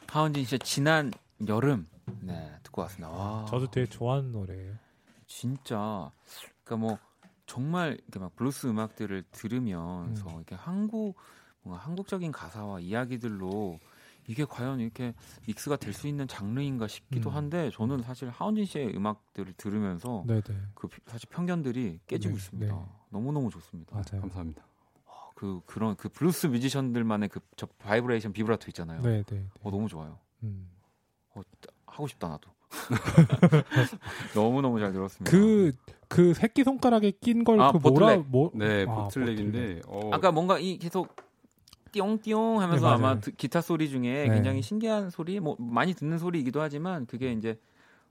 하은진 씨의 지난 여름 네 듣고 왔습니다. 와, 저도 되게 좋아하는 노래예요. 진짜 그러니까 뭐 정말 이렇게 막 블루스 음악들을 들으면서 음. 이렇게 한국 뭔가 한국적인 가사와 이야기들로 이게 과연 이렇게 mix가 될 수 있는 장르인가 싶기도 음. 한데 저는 사실 하헌진 씨의 음악들을 들으면서 네네 그 피- 사실 편견들이 깨지고 네, 있습니다. 네. 너무 너무 좋습니다. 맞아요. 감사합니다. 그 그런 그 블루스 뮤지션들만의 그 저 바이브레이션 비브라토 있잖아요. 네 네. 어 너무 좋아요. 음. 어, 하고 싶다 나도. <laughs> 너무 너무 잘 들었습니다. 그, 그 새끼 손가락에 낀걸 아, 그 뭐라, 보틀렉. 뭐, 네, 아, 보틀렉인데 어, 아까 뭔가 이 계속 띠용띠용 하면서 네, 아마. 드- 기타 소리 중에 네. 굉장히 신기한 소리, 뭐 많이 듣는 소리이기도 하지만 그게 이제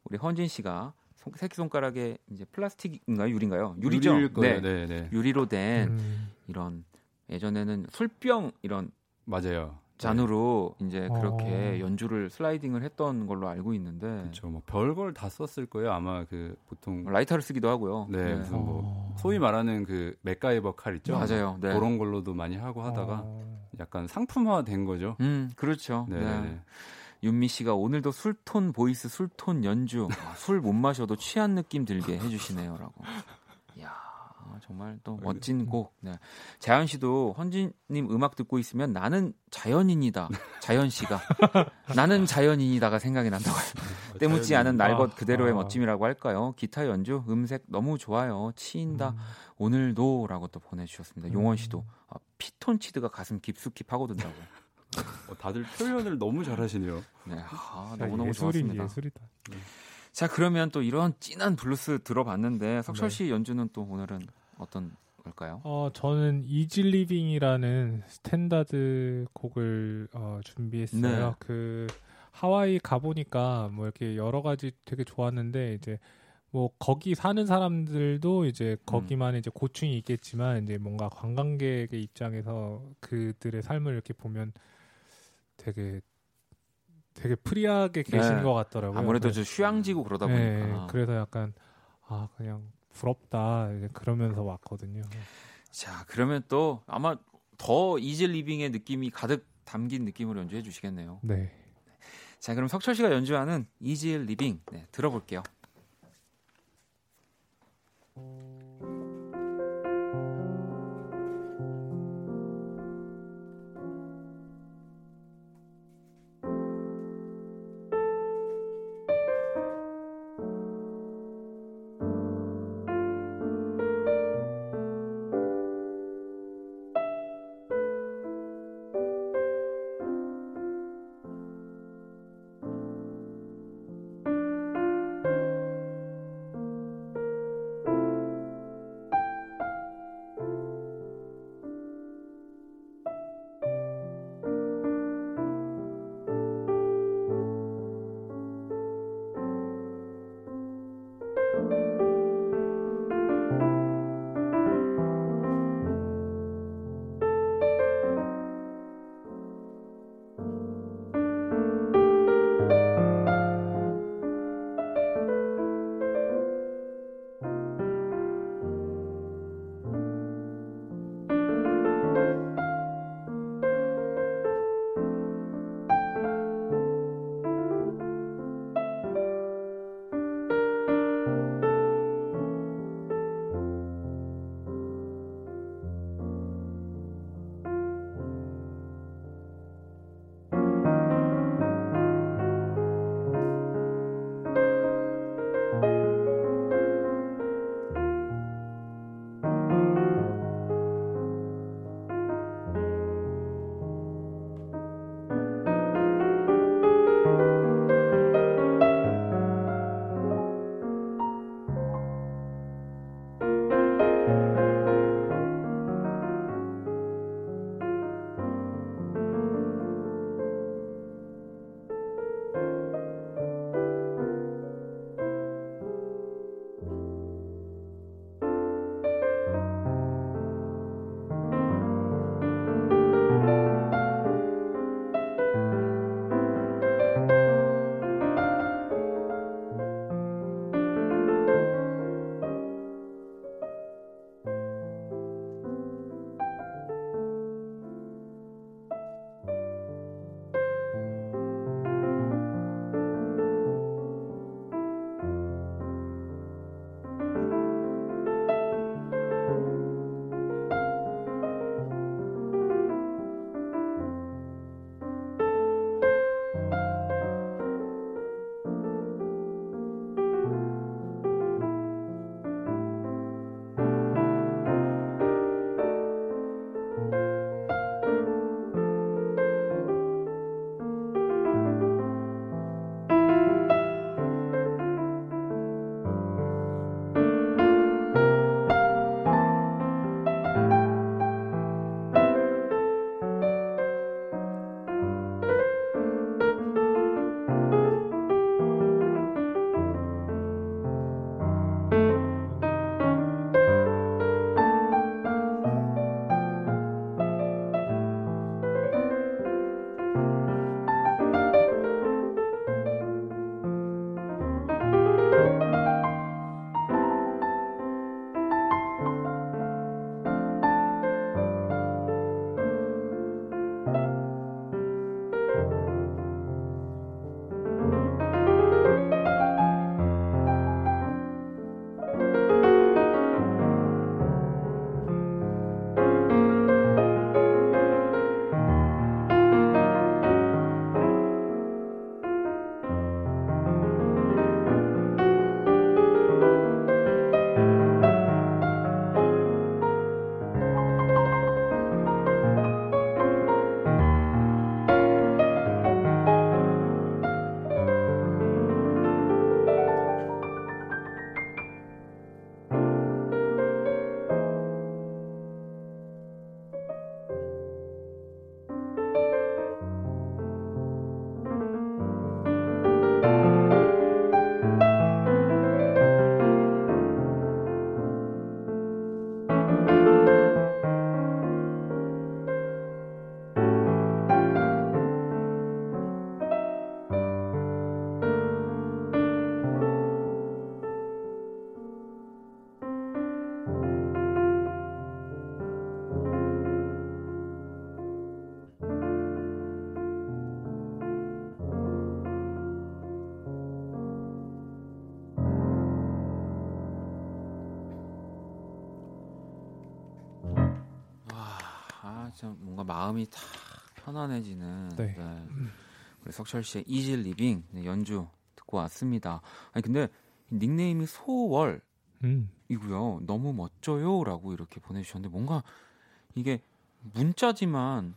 우리 헌진 씨가 손- 새끼 손가락에 이제 플라스틱인가요, 유리인가요? 유리죠. 유리일 거예요. 네. 네, 네. 유리로 된 음. 이런 예전에는 술병 이런 맞아요. 잔으로 이제 그렇게 어. 연주를 슬라이딩을 했던 걸로 알고 있는데 그렇죠. 뭐 별걸 다 썼을 거예요. 아마 그 보통 라이터를 쓰기도 하고요. 네, 무슨 뭐 어. 소위 말하는 그 맥가이버 칼 있죠. 맞아요. 네. 그런 걸로도 많이 하고 하다가 어. 약간 상품화된 거죠. 음, 그렇죠. 네, 네. 네. 윤미 씨가 오늘도 술톤 voice 술톤 연주 아, 술 못 마셔도 취한 느낌 들게 해주시네요라고. 이 야 정말 또 멋진 곡. 네. 자연 씨도 헌진님 음악 듣고 있으면 나는 자연인이다. 자연 씨가 <laughs> 나는 자연인이다가 생각이 난다고. 어, 때묻지 않은 날것 아, 그대로의 아. 멋짐이라고 할까요? 기타 연주 음색 너무 좋아요. 치인다. 음. 오늘도라고 또 보내주셨습니다. 음. 용원 씨도 아, 피톤치드가 가슴 깊숙이 파고든다고. 어, 다들 표현을 너무 잘하시네요. 네, 아, 진짜 너무 너무 예술이 좋았습니다. 예술이다. 자 그러면 또 이런 진한 블루스 들어봤는데 석철 네. 씨 연주는 또 오늘은 어떤 걸까요? 어, 저는 Easy Living이라는 standard 곡을 어, 준비했어요. 네. 그 하와이 가 보니까 뭐 이렇게 여러 가지 되게 좋았는데 이제 뭐 거기 사는 사람들도 이제 거기만의 이제 고충이 있겠지만 이제 뭔가 관광객의 입장에서 그들의 삶을 이렇게 보면 되게 되게 free하게 계신 네. 것 같더라고요. 아무래도 좀 휴양지고 그러다 네, 보니까. 그래서 약간 아 그냥 부럽다 그러면서 왔거든요. 자, 그러면 또 아마 더 Easy Living의 느낌이 가득 담긴 느낌으로 연주해 주시겠네요. 네. 자, 그럼 석철 씨가 연주하는 Easy Living 네, 들어볼게요. 아, 마음이 다 편안해지는. 네. 우리 석철 씨의 Easy Living 네, 연주 듣고 왔습니다. 아니 근데 닉네임이 소월 음. 이고요. 너무 멋져요라고 이렇게 보내주셨는데 뭔가 이게 문자지만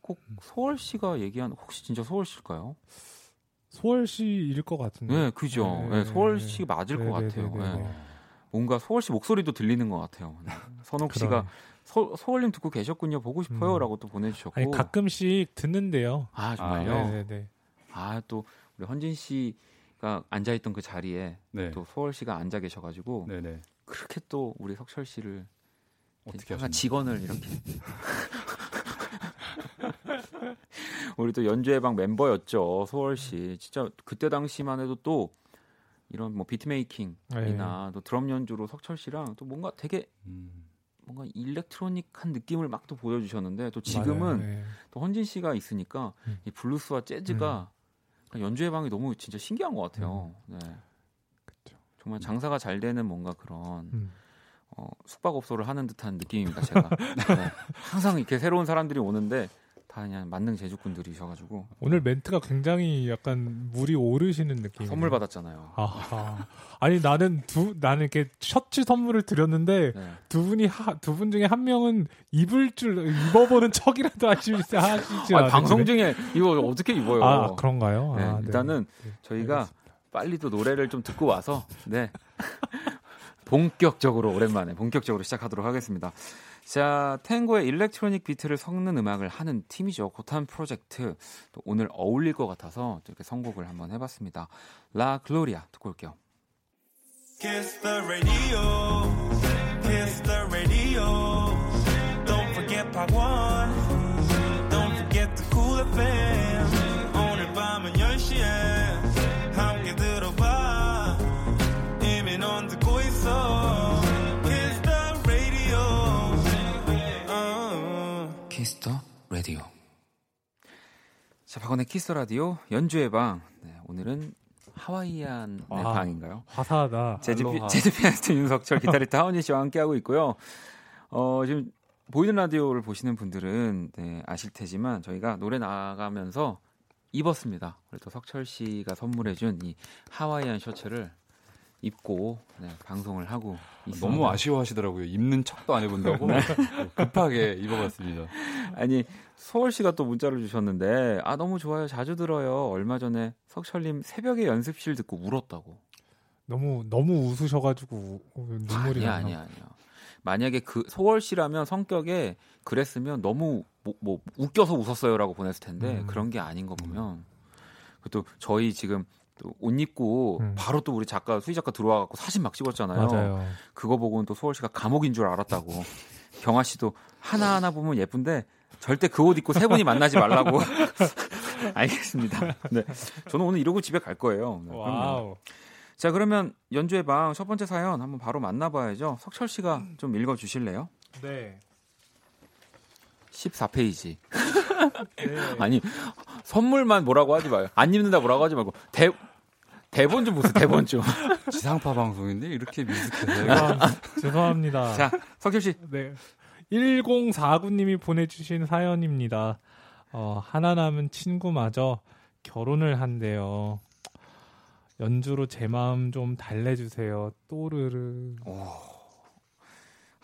꼭 소월 씨가 얘기한 혹시 진짜 소월 씨일까요? 소월 씨일 것 같은데. 네, 그죠. 네, 네, 소월 네. 씨 맞을 네, 것 네, 같아요. 뭔가 소월 씨 목소리도 들리는 것 같아요. 네. 선옥 씨가. 소, 소월님 듣고 계셨군요. 보고 싶어요라고 또 보내주셨고. 아니 가끔씩 듣는데요. 아 정말요? 아, 네네네. 아또 우리 헌진 씨가 앉아있던 그 자리에 네. 또 소월 씨가 앉아 계셔가지고 네네. 그렇게 또 우리 석철 씨를 어떻게 약간 하셨나요? 직원을 이렇게 <laughs> 우리 또 연주의 방 멤버였죠 소월 씨 진짜 그때 당시만 해도 또 이런 뭐 비트메이킹이나 또 드럼 연주로 석철 씨랑 또 뭔가 되게 음. 뭔가 일렉트로닉한 느낌을 막 또 보여주셨는데 또 지금은 맞아요. 네. 또 헌진 씨가 있으니까 음. 이 블루스와 재즈가 그냥 연주의 방이 너무 진짜 신기한 것 같아요. 네. 그쵸. 정말 장사가 잘 되는 뭔가 그런 음. 어, 숙박업소를 하는 듯한 느낌입니다. 제가 네. 항상 이렇게 새로운 사람들이 오는데 다 그냥 만능 제주꾼들이셔가지고 오늘 멘트가 굉장히 약간 물이 오르시는 느낌. 선물 받았잖아요. 아, 아니 나는 두 나는 이렇게 셔츠 선물을 드렸는데 네. 두 분이 두 분 중에 한 명은 입을 줄 입어보는 척이라도 하시지 하시지 아, 않았는데. 방송 중에 이거 어떻게 입어요? 아 그런가요? 네, 아, 네. 일단은 네, 저희가 알겠습니다. 빨리 또 노래를 좀 듣고 와서 네 <laughs> 본격적으로 오랜만에 본격적으로 시작하도록 하겠습니다. 자, 탱고의 일렉트로닉 비트를 섞는 음악을 하는 팀이죠. 고탄 프로젝트. 또 오늘 어울릴 것 같아서 이렇게 선곡을 한번 해봤습니다. 라 글로리아 듣고 올게요. Kiss the radio. Kiss the radio. Don't forget Park One. Don't forget the cool FM. 자, 박원의 Kiss Radio 연주의 방. 네, 오늘은 Hawaiian의 아. 방인가요? 화사하다. 재즈, 피. 재즈 피아니스트 윤석철, 기타리스트 하헌진 씨와 함께하고 있고요. 어, 지금 보이는 라디오를 보시는 분들은 네, 아실 테지만 저희가 노래 나가면서 입었습니다. 그래서 석철 씨가 선물해준 이 하와이안 셔츠를 입고 네, 방송을 하고 있습니다. 너무 아쉬워하시더라고요. 입는 척도 안 해본다고 <laughs> 네. 급하게 입어봤습니다. 아니 서울 씨가 또 문자를 주셨는데 아 너무 좋아요 자주 들어요 얼마 전에 석철님 새벽에 연습실 듣고 울었다고 너무 너무 웃으셔가지고 눈물이 아니야 나요. 아니야 아니야 만약에 그 소월 씨라면 성격에 그랬으면 너무 뭐, 뭐 웃겨서 웃었어요라고 보냈을 텐데 음. 그런 게 아닌 거 보면 또 저희 지금 또 옷 입고 음. 바로 또 우리 작가 수희 작가 들어와 갖고 사진 막 찍었잖아요. 맞아요. 그거 보고는 또 소월 씨가 감옥인 줄 알았다고. 경아 씨도 하나 하나 보면 예쁜데 절대 그 옷 입고 세 분이 만나지 말라고. <laughs> 알겠습니다. 네, 저는 오늘 이러고 집에 갈 거예요. 네. Wow. 자 그러면 연주의 방 첫 번째 사연 한번 바로 만나봐야죠. 석철 씨가 좀 읽어 주실래요? 네. 14페이지. <laughs> 네. 아니 선물만 뭐라고 하지 마요. 안 입는다 뭐라고 하지 말고 대 대본 좀 보세요. 대본 좀. <laughs> 지상파 방송인데 이렇게 미숙해서요. 아, 죄송합니다. 자 석철 씨. 네. 1049님이 보내주신 사연입니다. 어, 하나 남은 친구마저 결혼을 한대요. 연주로 제 마음 좀 달래주세요. 또르르.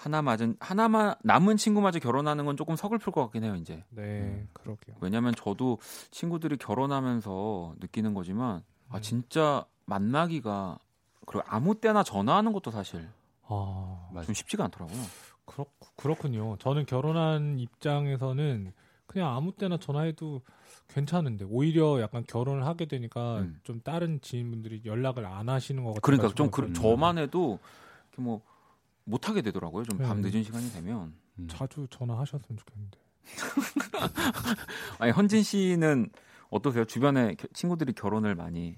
하나 맞은 하나만 남은 친구마저 결혼하는 건 조금 서글플 것 같긴 해요 이제 네, 그러게요. 왜냐면 저도 친구들이 결혼하면서 느끼는 거지만 아 음. 진짜 만나기가 그리고 아무 때나 전화하는 것도 사실 아. 좀 쉽지가 않더라고요 그렇, 그렇군요. 저는 결혼한 입장에서는 그냥 아무 때나 전화해도 괜찮은데 오히려 약간 결혼을 하게 되니까 음. 좀 다른 지인분들이 연락을 안 하시는 것 같아요. 그러니까 좀 그, 음. 저만 해도 이렇게 뭐 못 하게 되더라고요 좀밤 네. 늦은 시간이 되면 음. 자주 전화하셨으면 좋겠는데. 아니 헌진 씨는 어떠세요 주변에 겨- 친구들이 결혼을 많이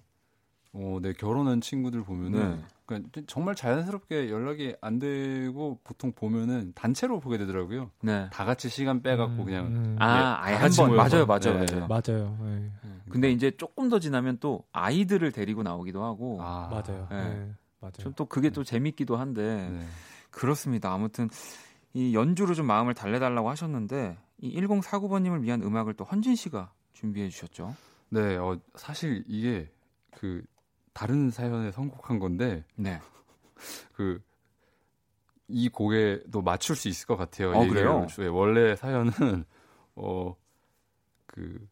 어, 네 결혼한 친구들 보면은 네. 그러니까 정말 자연스럽게 연락이 안 되고 보통 보면은 단체로 보게 되더라고요. 네. 다 같이 시간 빼갖고 음, 그냥 음. 아, 아예 같이 한번 모여서. 맞아요, 맞아요, 네. 맞아요. 맞아요. 네. 근데 이제 조금 더 지나면 또 아이들을 데리고 나오기도 하고 아, 맞아요. 네. 네. 좀또 그게 또 재밌기도 한데 네. 그렇습니다. 아무튼 이 연주로 좀 마음을 달래달라고 하셨는데 이 1049번님을 위한 음악을 또 헌진 씨가 준비해 주셨죠. 네, 어, 사실 이게 그 다른 사연에 선곡한 건데 네. <laughs> 그 이 곡에도 맞출 수 있을 것 같아요. 어. 그래요? 네, 원래 사연은 <laughs> 어 그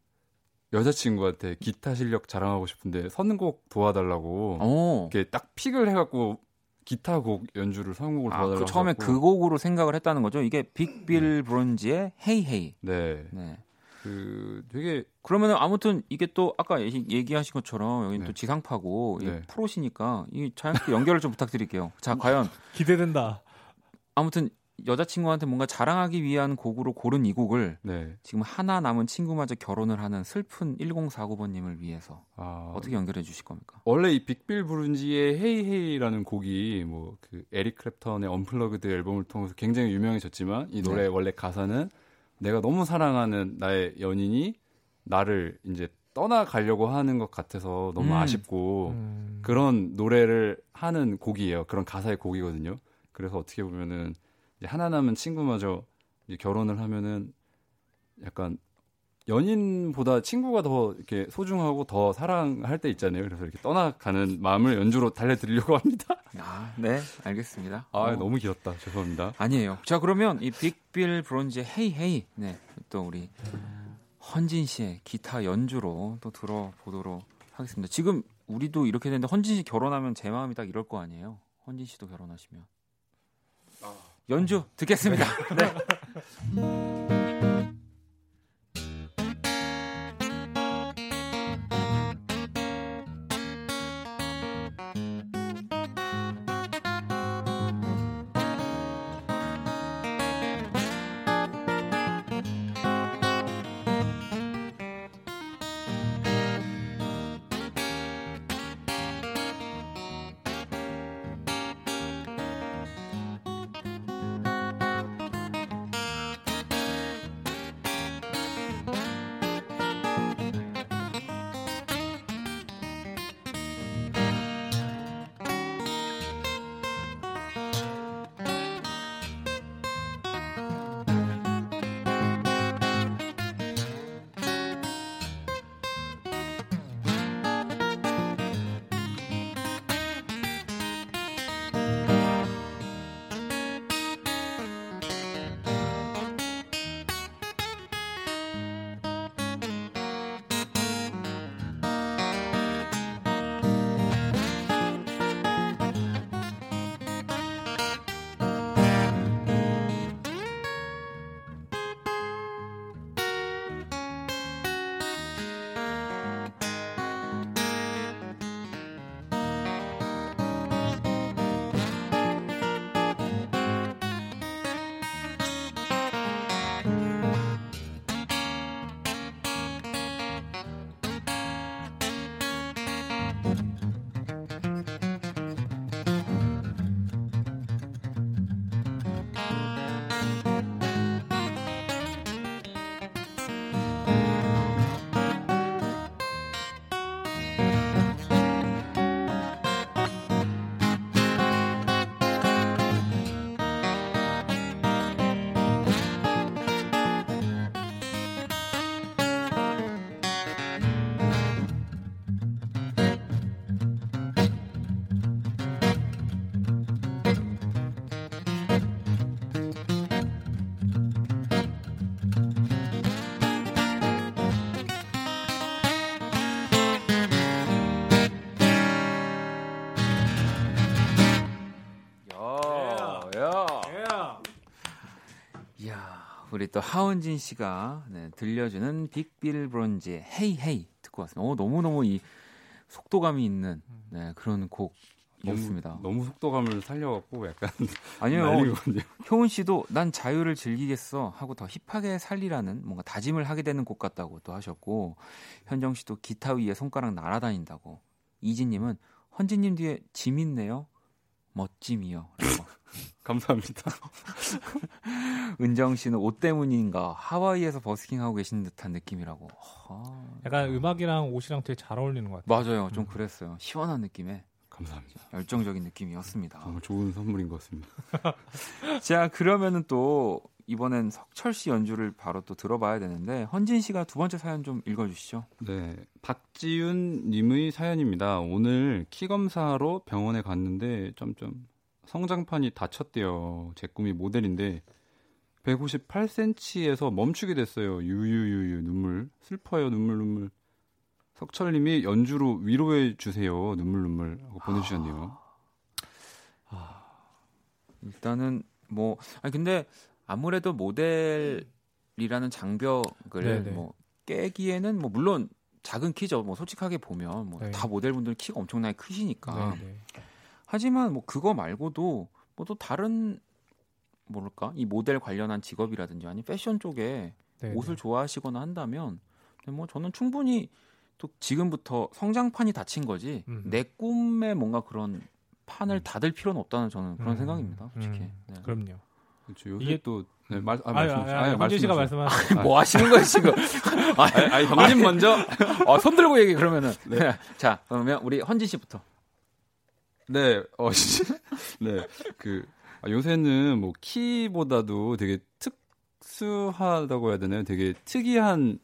여자친구한테 기타 실력 자랑하고 싶은데 선곡 도와달라고 오. 이렇게 딱 픽을 해갖고 기타 곡 연주를 선곡을 아, 도와달라고 그 처음에. 그 곡으로 생각을 했다는 거죠. 이게 빅빌 브론즈의 헤이 헤이. 네, 네. 그 되게 그러면은 아무튼 이게 또 아까 얘기- 얘기하신 것처럼 여기 네. 또 지상파고 이 네. 프로시니까 이 자연스럽게 연결을 좀 부탁드릴게요. 자, 과연 <laughs> 기대된다. 아무튼 여자친구한테 뭔가 자랑하기 위한 곡으로 고른 이 곡을 네. 지금 하나 남은 친구마저 결혼을 하는 슬픈 1049번님을 위해서 아, 어떻게 연결해 주실 겁니까? 원래 이 빅빌 브룬지의 헤이 헤이라는 곡이 뭐 그 에릭 크랩턴의 언플러그드 앨범을 통해서 굉장히 유명해졌지만 이 노래 네. 원래 가사는 내가 너무 사랑하는 나의 연인이 나를 이제 떠나가려고 하는 것 같아서 너무 음. 아쉽고 음. 그런 노래를 하는 곡이에요. 그런 가사의 곡이거든요. 그래서 어떻게 보면은 하나 남은 친구마저 결혼을 하면은 약간 연인보다 친구가 더 이렇게 소중하고 더 사랑할 때 있잖아요. 그래서 이렇게 떠나가는 마음을 연주로 달래드리려고 합니다. 아, 네, 알겠습니다. 아 어, 너무 길었다. 죄송합니다. 아니에요. 자, 그러면 이 빅빌 브론즈의 헤이 헤이. 네. 또 우리 헌진 씨의 기타 연주로 또 들어보도록 하겠습니다. 지금 우리도 이렇게 되는데 헌진 씨 결혼하면 제 마음이 딱 이럴 거 아니에요. 헌진 씨도 결혼하시면. 연주 듣겠습니다. <laughs> 네. <laughs> 우리 또 하은진 씨가 네, 들려주는 빅빌 브론즈의 헤이 헤이 듣고 왔습니다. 어, 너무너무 이 속도감이 있는 네, 그런 곡이었습니다. 너무, 너무 속도감을 살려갖고 약간 <laughs> 아니요. 효은 씨도 난 자유를 즐기겠어 하고 더 힙하게 살리라는 뭔가 다짐을 하게 되는 곡 같다고 또 하셨고 현정 씨도 기타 위에 손가락 날아다닌다고 이진님은 헌진님 뒤에 짐 있네요 멋짐이요. <laughs> 감사합니다. <laughs> 은정 씨는 옷 때문인가 하와이에서 버스킹 하고 계신 듯한 느낌이라고 아, 약간 음악이랑 옷이랑 되게 잘 어울리는 것 같아요. 맞아요 좀 그랬어요 시원한 느낌에 감사합니다. 열정적인 느낌이었습니다. 정말 좋은 선물인 것 같습니다. <laughs> 자, 그러면은 또 이번엔 석철 씨 연주를 바로 또 들어봐야 되는데 헌진 씨가 두 번째 사연 좀 읽어주시죠. 네, 박지윤 님의 사연입니다. 오늘 키 검사로 병원에 갔는데 점점 성장판이 다쳤대요. 제 꿈이 모델인데 158cm에서 멈추게 됐어요. 유유유유 눈물 슬퍼요 눈물 눈물. 석철님이 연주로 위로해 주세요. 눈물 눈물 하고 보내주셨네요. 일단은 뭐 아니 근데 아무래도 모델이라는 장벽을 네네. 뭐 깨기에는 뭐 물론 작은 키죠. 뭐 솔직하게 보면 뭐 네. 다 모델분들 키가 엄청나게 크시니까. 네, 네. 하지만 뭐 그거 말고도 뭐 또 다른 뭐랄까 이 모델 관련한 직업이라든지 아니 패션 쪽에 네, 옷을 네. 좋아하시거나 한다면 뭐 저는 충분히 또 지금부터 성장판이 닫힌 거지 음. 내 꿈에 뭔가 그런 판을 음. 닫을 필요는 없다는 저는 그런 음, 생각입니다. 솔직히. 음, 네. 그럼요. 그렇죠. 요새 이게- 또 네, 말, 아, 아, 말씀, 아, 아, 아니, 헌진 씨가 말씀하세요. 말씀하신 뭐 하시는 거예요 지금? <laughs> 아니, 아니, 아니 형님 먼저. 어, 손 들고 얘기 그러면은. 자 그러면 우리 헌진 씨부터. 네, 어, <laughs> 네, 그 아, 요새는 뭐 키보다도 되게 특수하다고 해야 되나요? 되게 특이한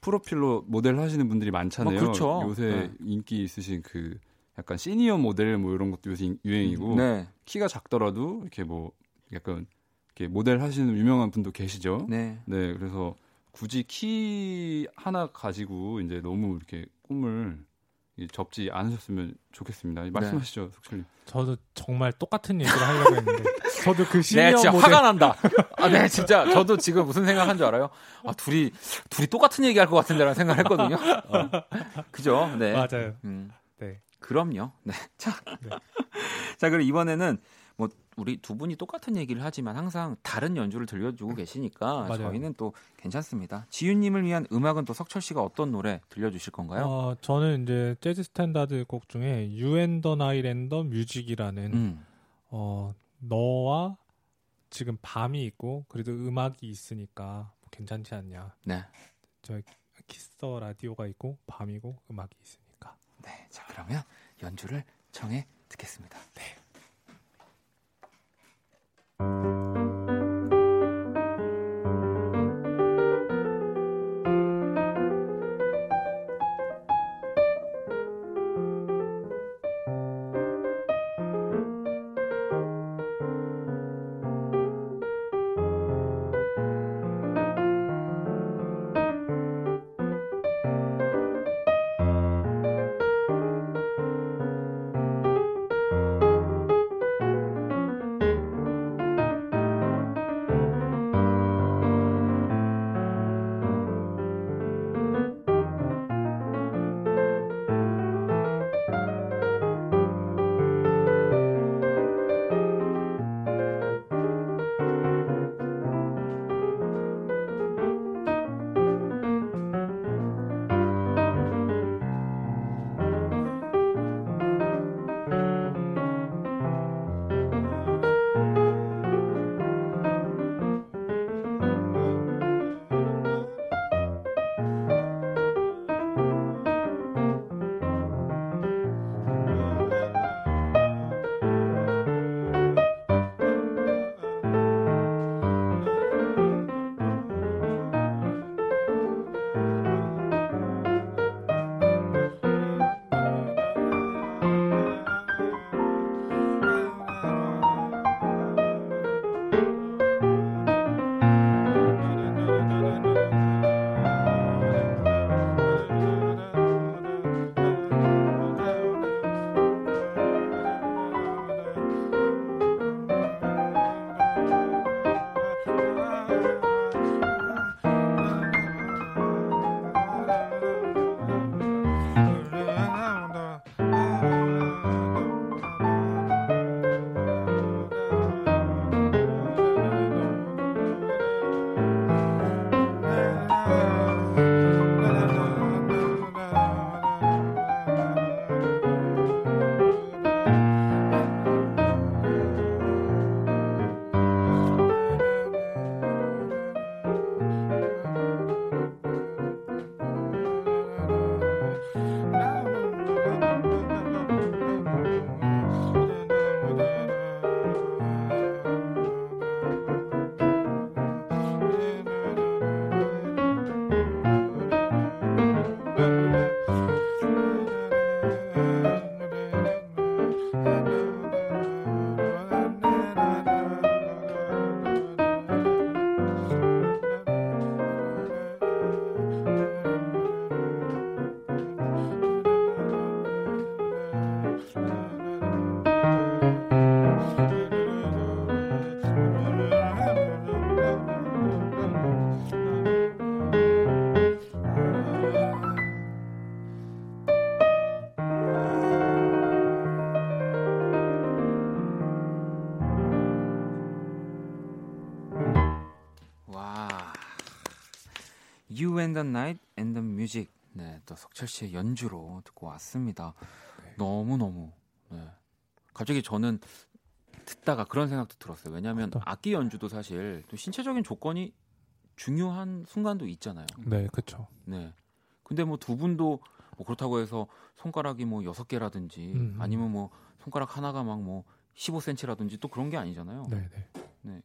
프로필로 모델 하시는 분들이 많잖아요. 뭐 그렇죠. 요새 네. 인기 있으신 그 약간 시니어 모델 뭐 이런 것도 요새 유행이고 네, 키가 작더라도 이렇게 뭐 약간 모델 하시는 유명한 분도 계시죠. 네. 네, 그래서 굳이 키 하나 가지고 이제 너무 이렇게 꿈을 이 접지 않으셨으면 좋겠습니다. 네. 말씀하시죠, 석철님. 저도 정말 똑같은 얘기를 하려고 했는데 <laughs> 저도 그 네, 시니어 진짜 모델 화가 난다. 아, 네, 진짜 저도 지금 무슨 생각한 줄 알아요? 아, 둘이 둘이 똑같은 얘기할 것 같은데라는 생각을 했거든요. 어. 그죠? 네. 맞아요. 음, 네. 그럼요. 네. 자, 네. 자, 그럼 이번에는 뭐 우리 두 분이 똑같은 얘기를 하지만 항상 다른 연주를 들려주고 계시니까 맞아요. 저희는 또 괜찮습니다. 지윤님을 위한 음악은 또 석철 씨가 어떤 노래 들려주실 건가요? 어, 저는 이제 재즈 standard 곡 중에 유앤더 나이랜더 뮤직이라는 음, 어, 너와 지금 밤이 있고 그래도 음악이 있으니까 뭐 괜찮지 않냐. 네. 저 Kiss the Radio가 있고 밤이고 음악이 있으니까. 네. 자, 그러면 연주를 청해 듣겠습니다. 네. Música And the Night and the Music. 네, 또 석철 씨의 연주로 듣고 왔습니다. 너무 너무. 네. 갑자기 저는 듣다가 그런 생각도 들었어요. 왜냐하면? 악기 연주도 사실 또 신체적인 조건이 중요한 순간도 있잖아요. 네, 그렇죠. 네. 근데 뭐 두 분도 뭐 그렇다고 해서 손가락이 뭐 여섯 개라든지 음, 음. 아니면 뭐 손가락 하나가 막 뭐 15cm라든지 또 그런 게 아니잖아요. 네, 네.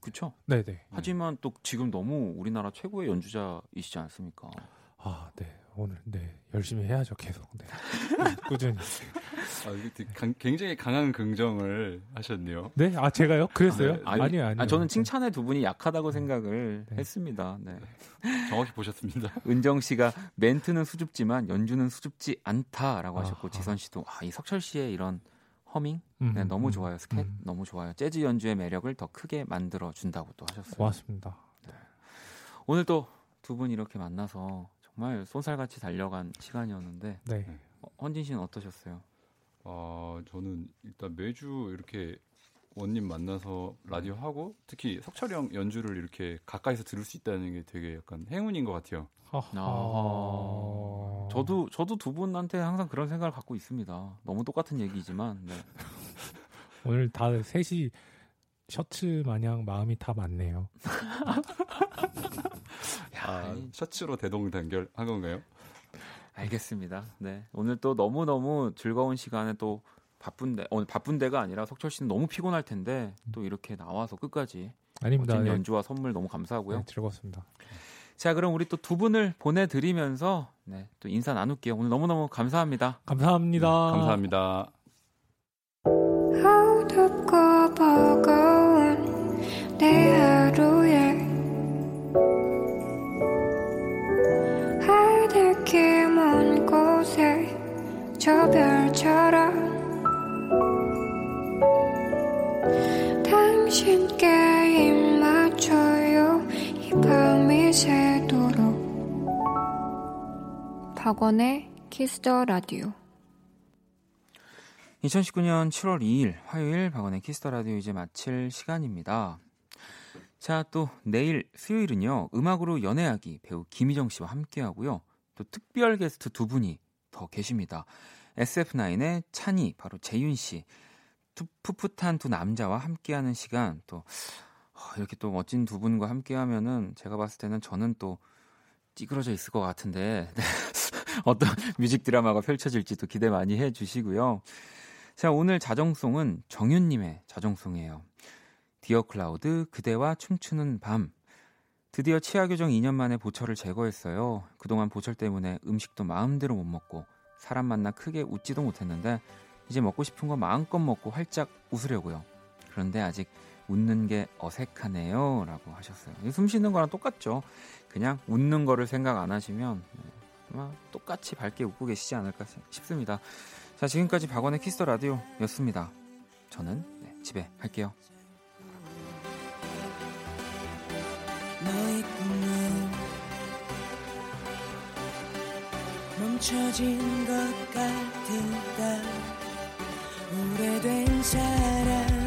그렇죠? 네, 네. 하지만 또 지금 너무 우리나라 최고의 연주자이시지 않습니까? 아, 네. 오늘 네. 열심히 해야죠, 계속. 네. <laughs> 꾸준히. 아, 굉장히 강한 긍정을 하셨네요. 네? 아, 제가요? 그랬어요? 네. 아니, 아니요. 아니요. 아, 저는 칭찬에 두 분이 약하다고 생각을 네. 했습니다. 네. 정확히 보셨습니다. <laughs> 은정 씨가 멘트는 수줍지만 연주는 수줍지 않다라고 하셨고 아하. 지선 씨도 아, 이 석철 씨의 이런 허밍 음, 네, 너무 음, 좋아요. 스캣 음. 너무 좋아요. 재즈 연주의 매력을 더 크게 만들어 준다고 또 하셨어요. 고맙습니다. 오늘 또 두 분 이렇게 만나서 정말 쏜살같이 달려간 시간이었는데 네. 어, 헌진 씨는 어떠셨어요? 어, 저는 일단 매주 이렇게 원님 만나서 라디오 하고 특히 석철이 형 연주를 이렇게 가까이서 들을 수 있다는 게 되게 약간 행운인 것 같아요. 아하. 저도 저도 두 분한테 항상 그런 생각을 갖고 있습니다. 너무 똑같은 얘기지만 네. <laughs> 오늘 다들 셋이 셔츠 마냥 마음이 다 맞네요. <laughs> 아, 셔츠로 대동단결 한 건가요? 알겠습니다. 네. 오늘 또 너무 너무 즐거운 시간에 또 바쁜데, 오늘 바쁜데가 아니라 석철 씨는 너무 피곤할 텐데 또 이렇게 나와서 끝까지 아닙니다. 멋진 네. 연주와 선물 너무 감사하고요. 네, 즐거웠습니다. 자, 그럼 우리 또 두 분을 보내드리면서 네, 또 인사 나눌게요. 오늘 너무너무 감사합니다. 감사합니다. 감사합니다. 어둡고 버거운 내 하루에 하늘길 먼 곳에 저 별처럼 박원의 Kiss the Radio 2019년 7월 2일 화요일 박원의 Kiss the Radio 이제 마칠 시간입니다. 자, 또 내일 수요일은요. 음악으로 연애하기 배우 김희정 씨와 함께 하고요. 또 특별 게스트 두 분이 더 계십니다. SF9의 찬이 바로 재윤 씨. 두- 풋풋한 두 남자와 함께 하는 시간 또 어, 이렇게 또 멋진 두 분과 함께 하면은 제가 봤을 때는 저는 또 찌그러져 있을 것 같은데 <laughs> 네. 어떤 <laughs> music 드라마가 펼쳐질지 도 기대 많이 해 주시고요. 자, 오늘 자정송은 정윤님의 자정송이에요. Dear Cloud, 그대와 춤추는 밤. 드디어 치아 교정 2년 만에 보철을 제거했어요. 그동안 보철 때문에 음식도 마음대로 못 먹고 사람 만나 크게 웃지도 못했는데 이제 먹고 싶은 거 마음껏 먹고 활짝 웃으려고요. 그런데 아직 웃는 게 어색하네요. 라고 하셨어요. 이 숨 쉬는 거랑 똑같죠. 그냥 웃는 거를 생각 안 하시면 네, 똑같이 밝게 웃고 계시지 않을까 싶습니다. 자, 지금까지 박원의 Kiss the Radio였습니다. 저는 네, 집에 갈게요. 너의 꿈은 멈춰진 것 같을까 오래된 사랑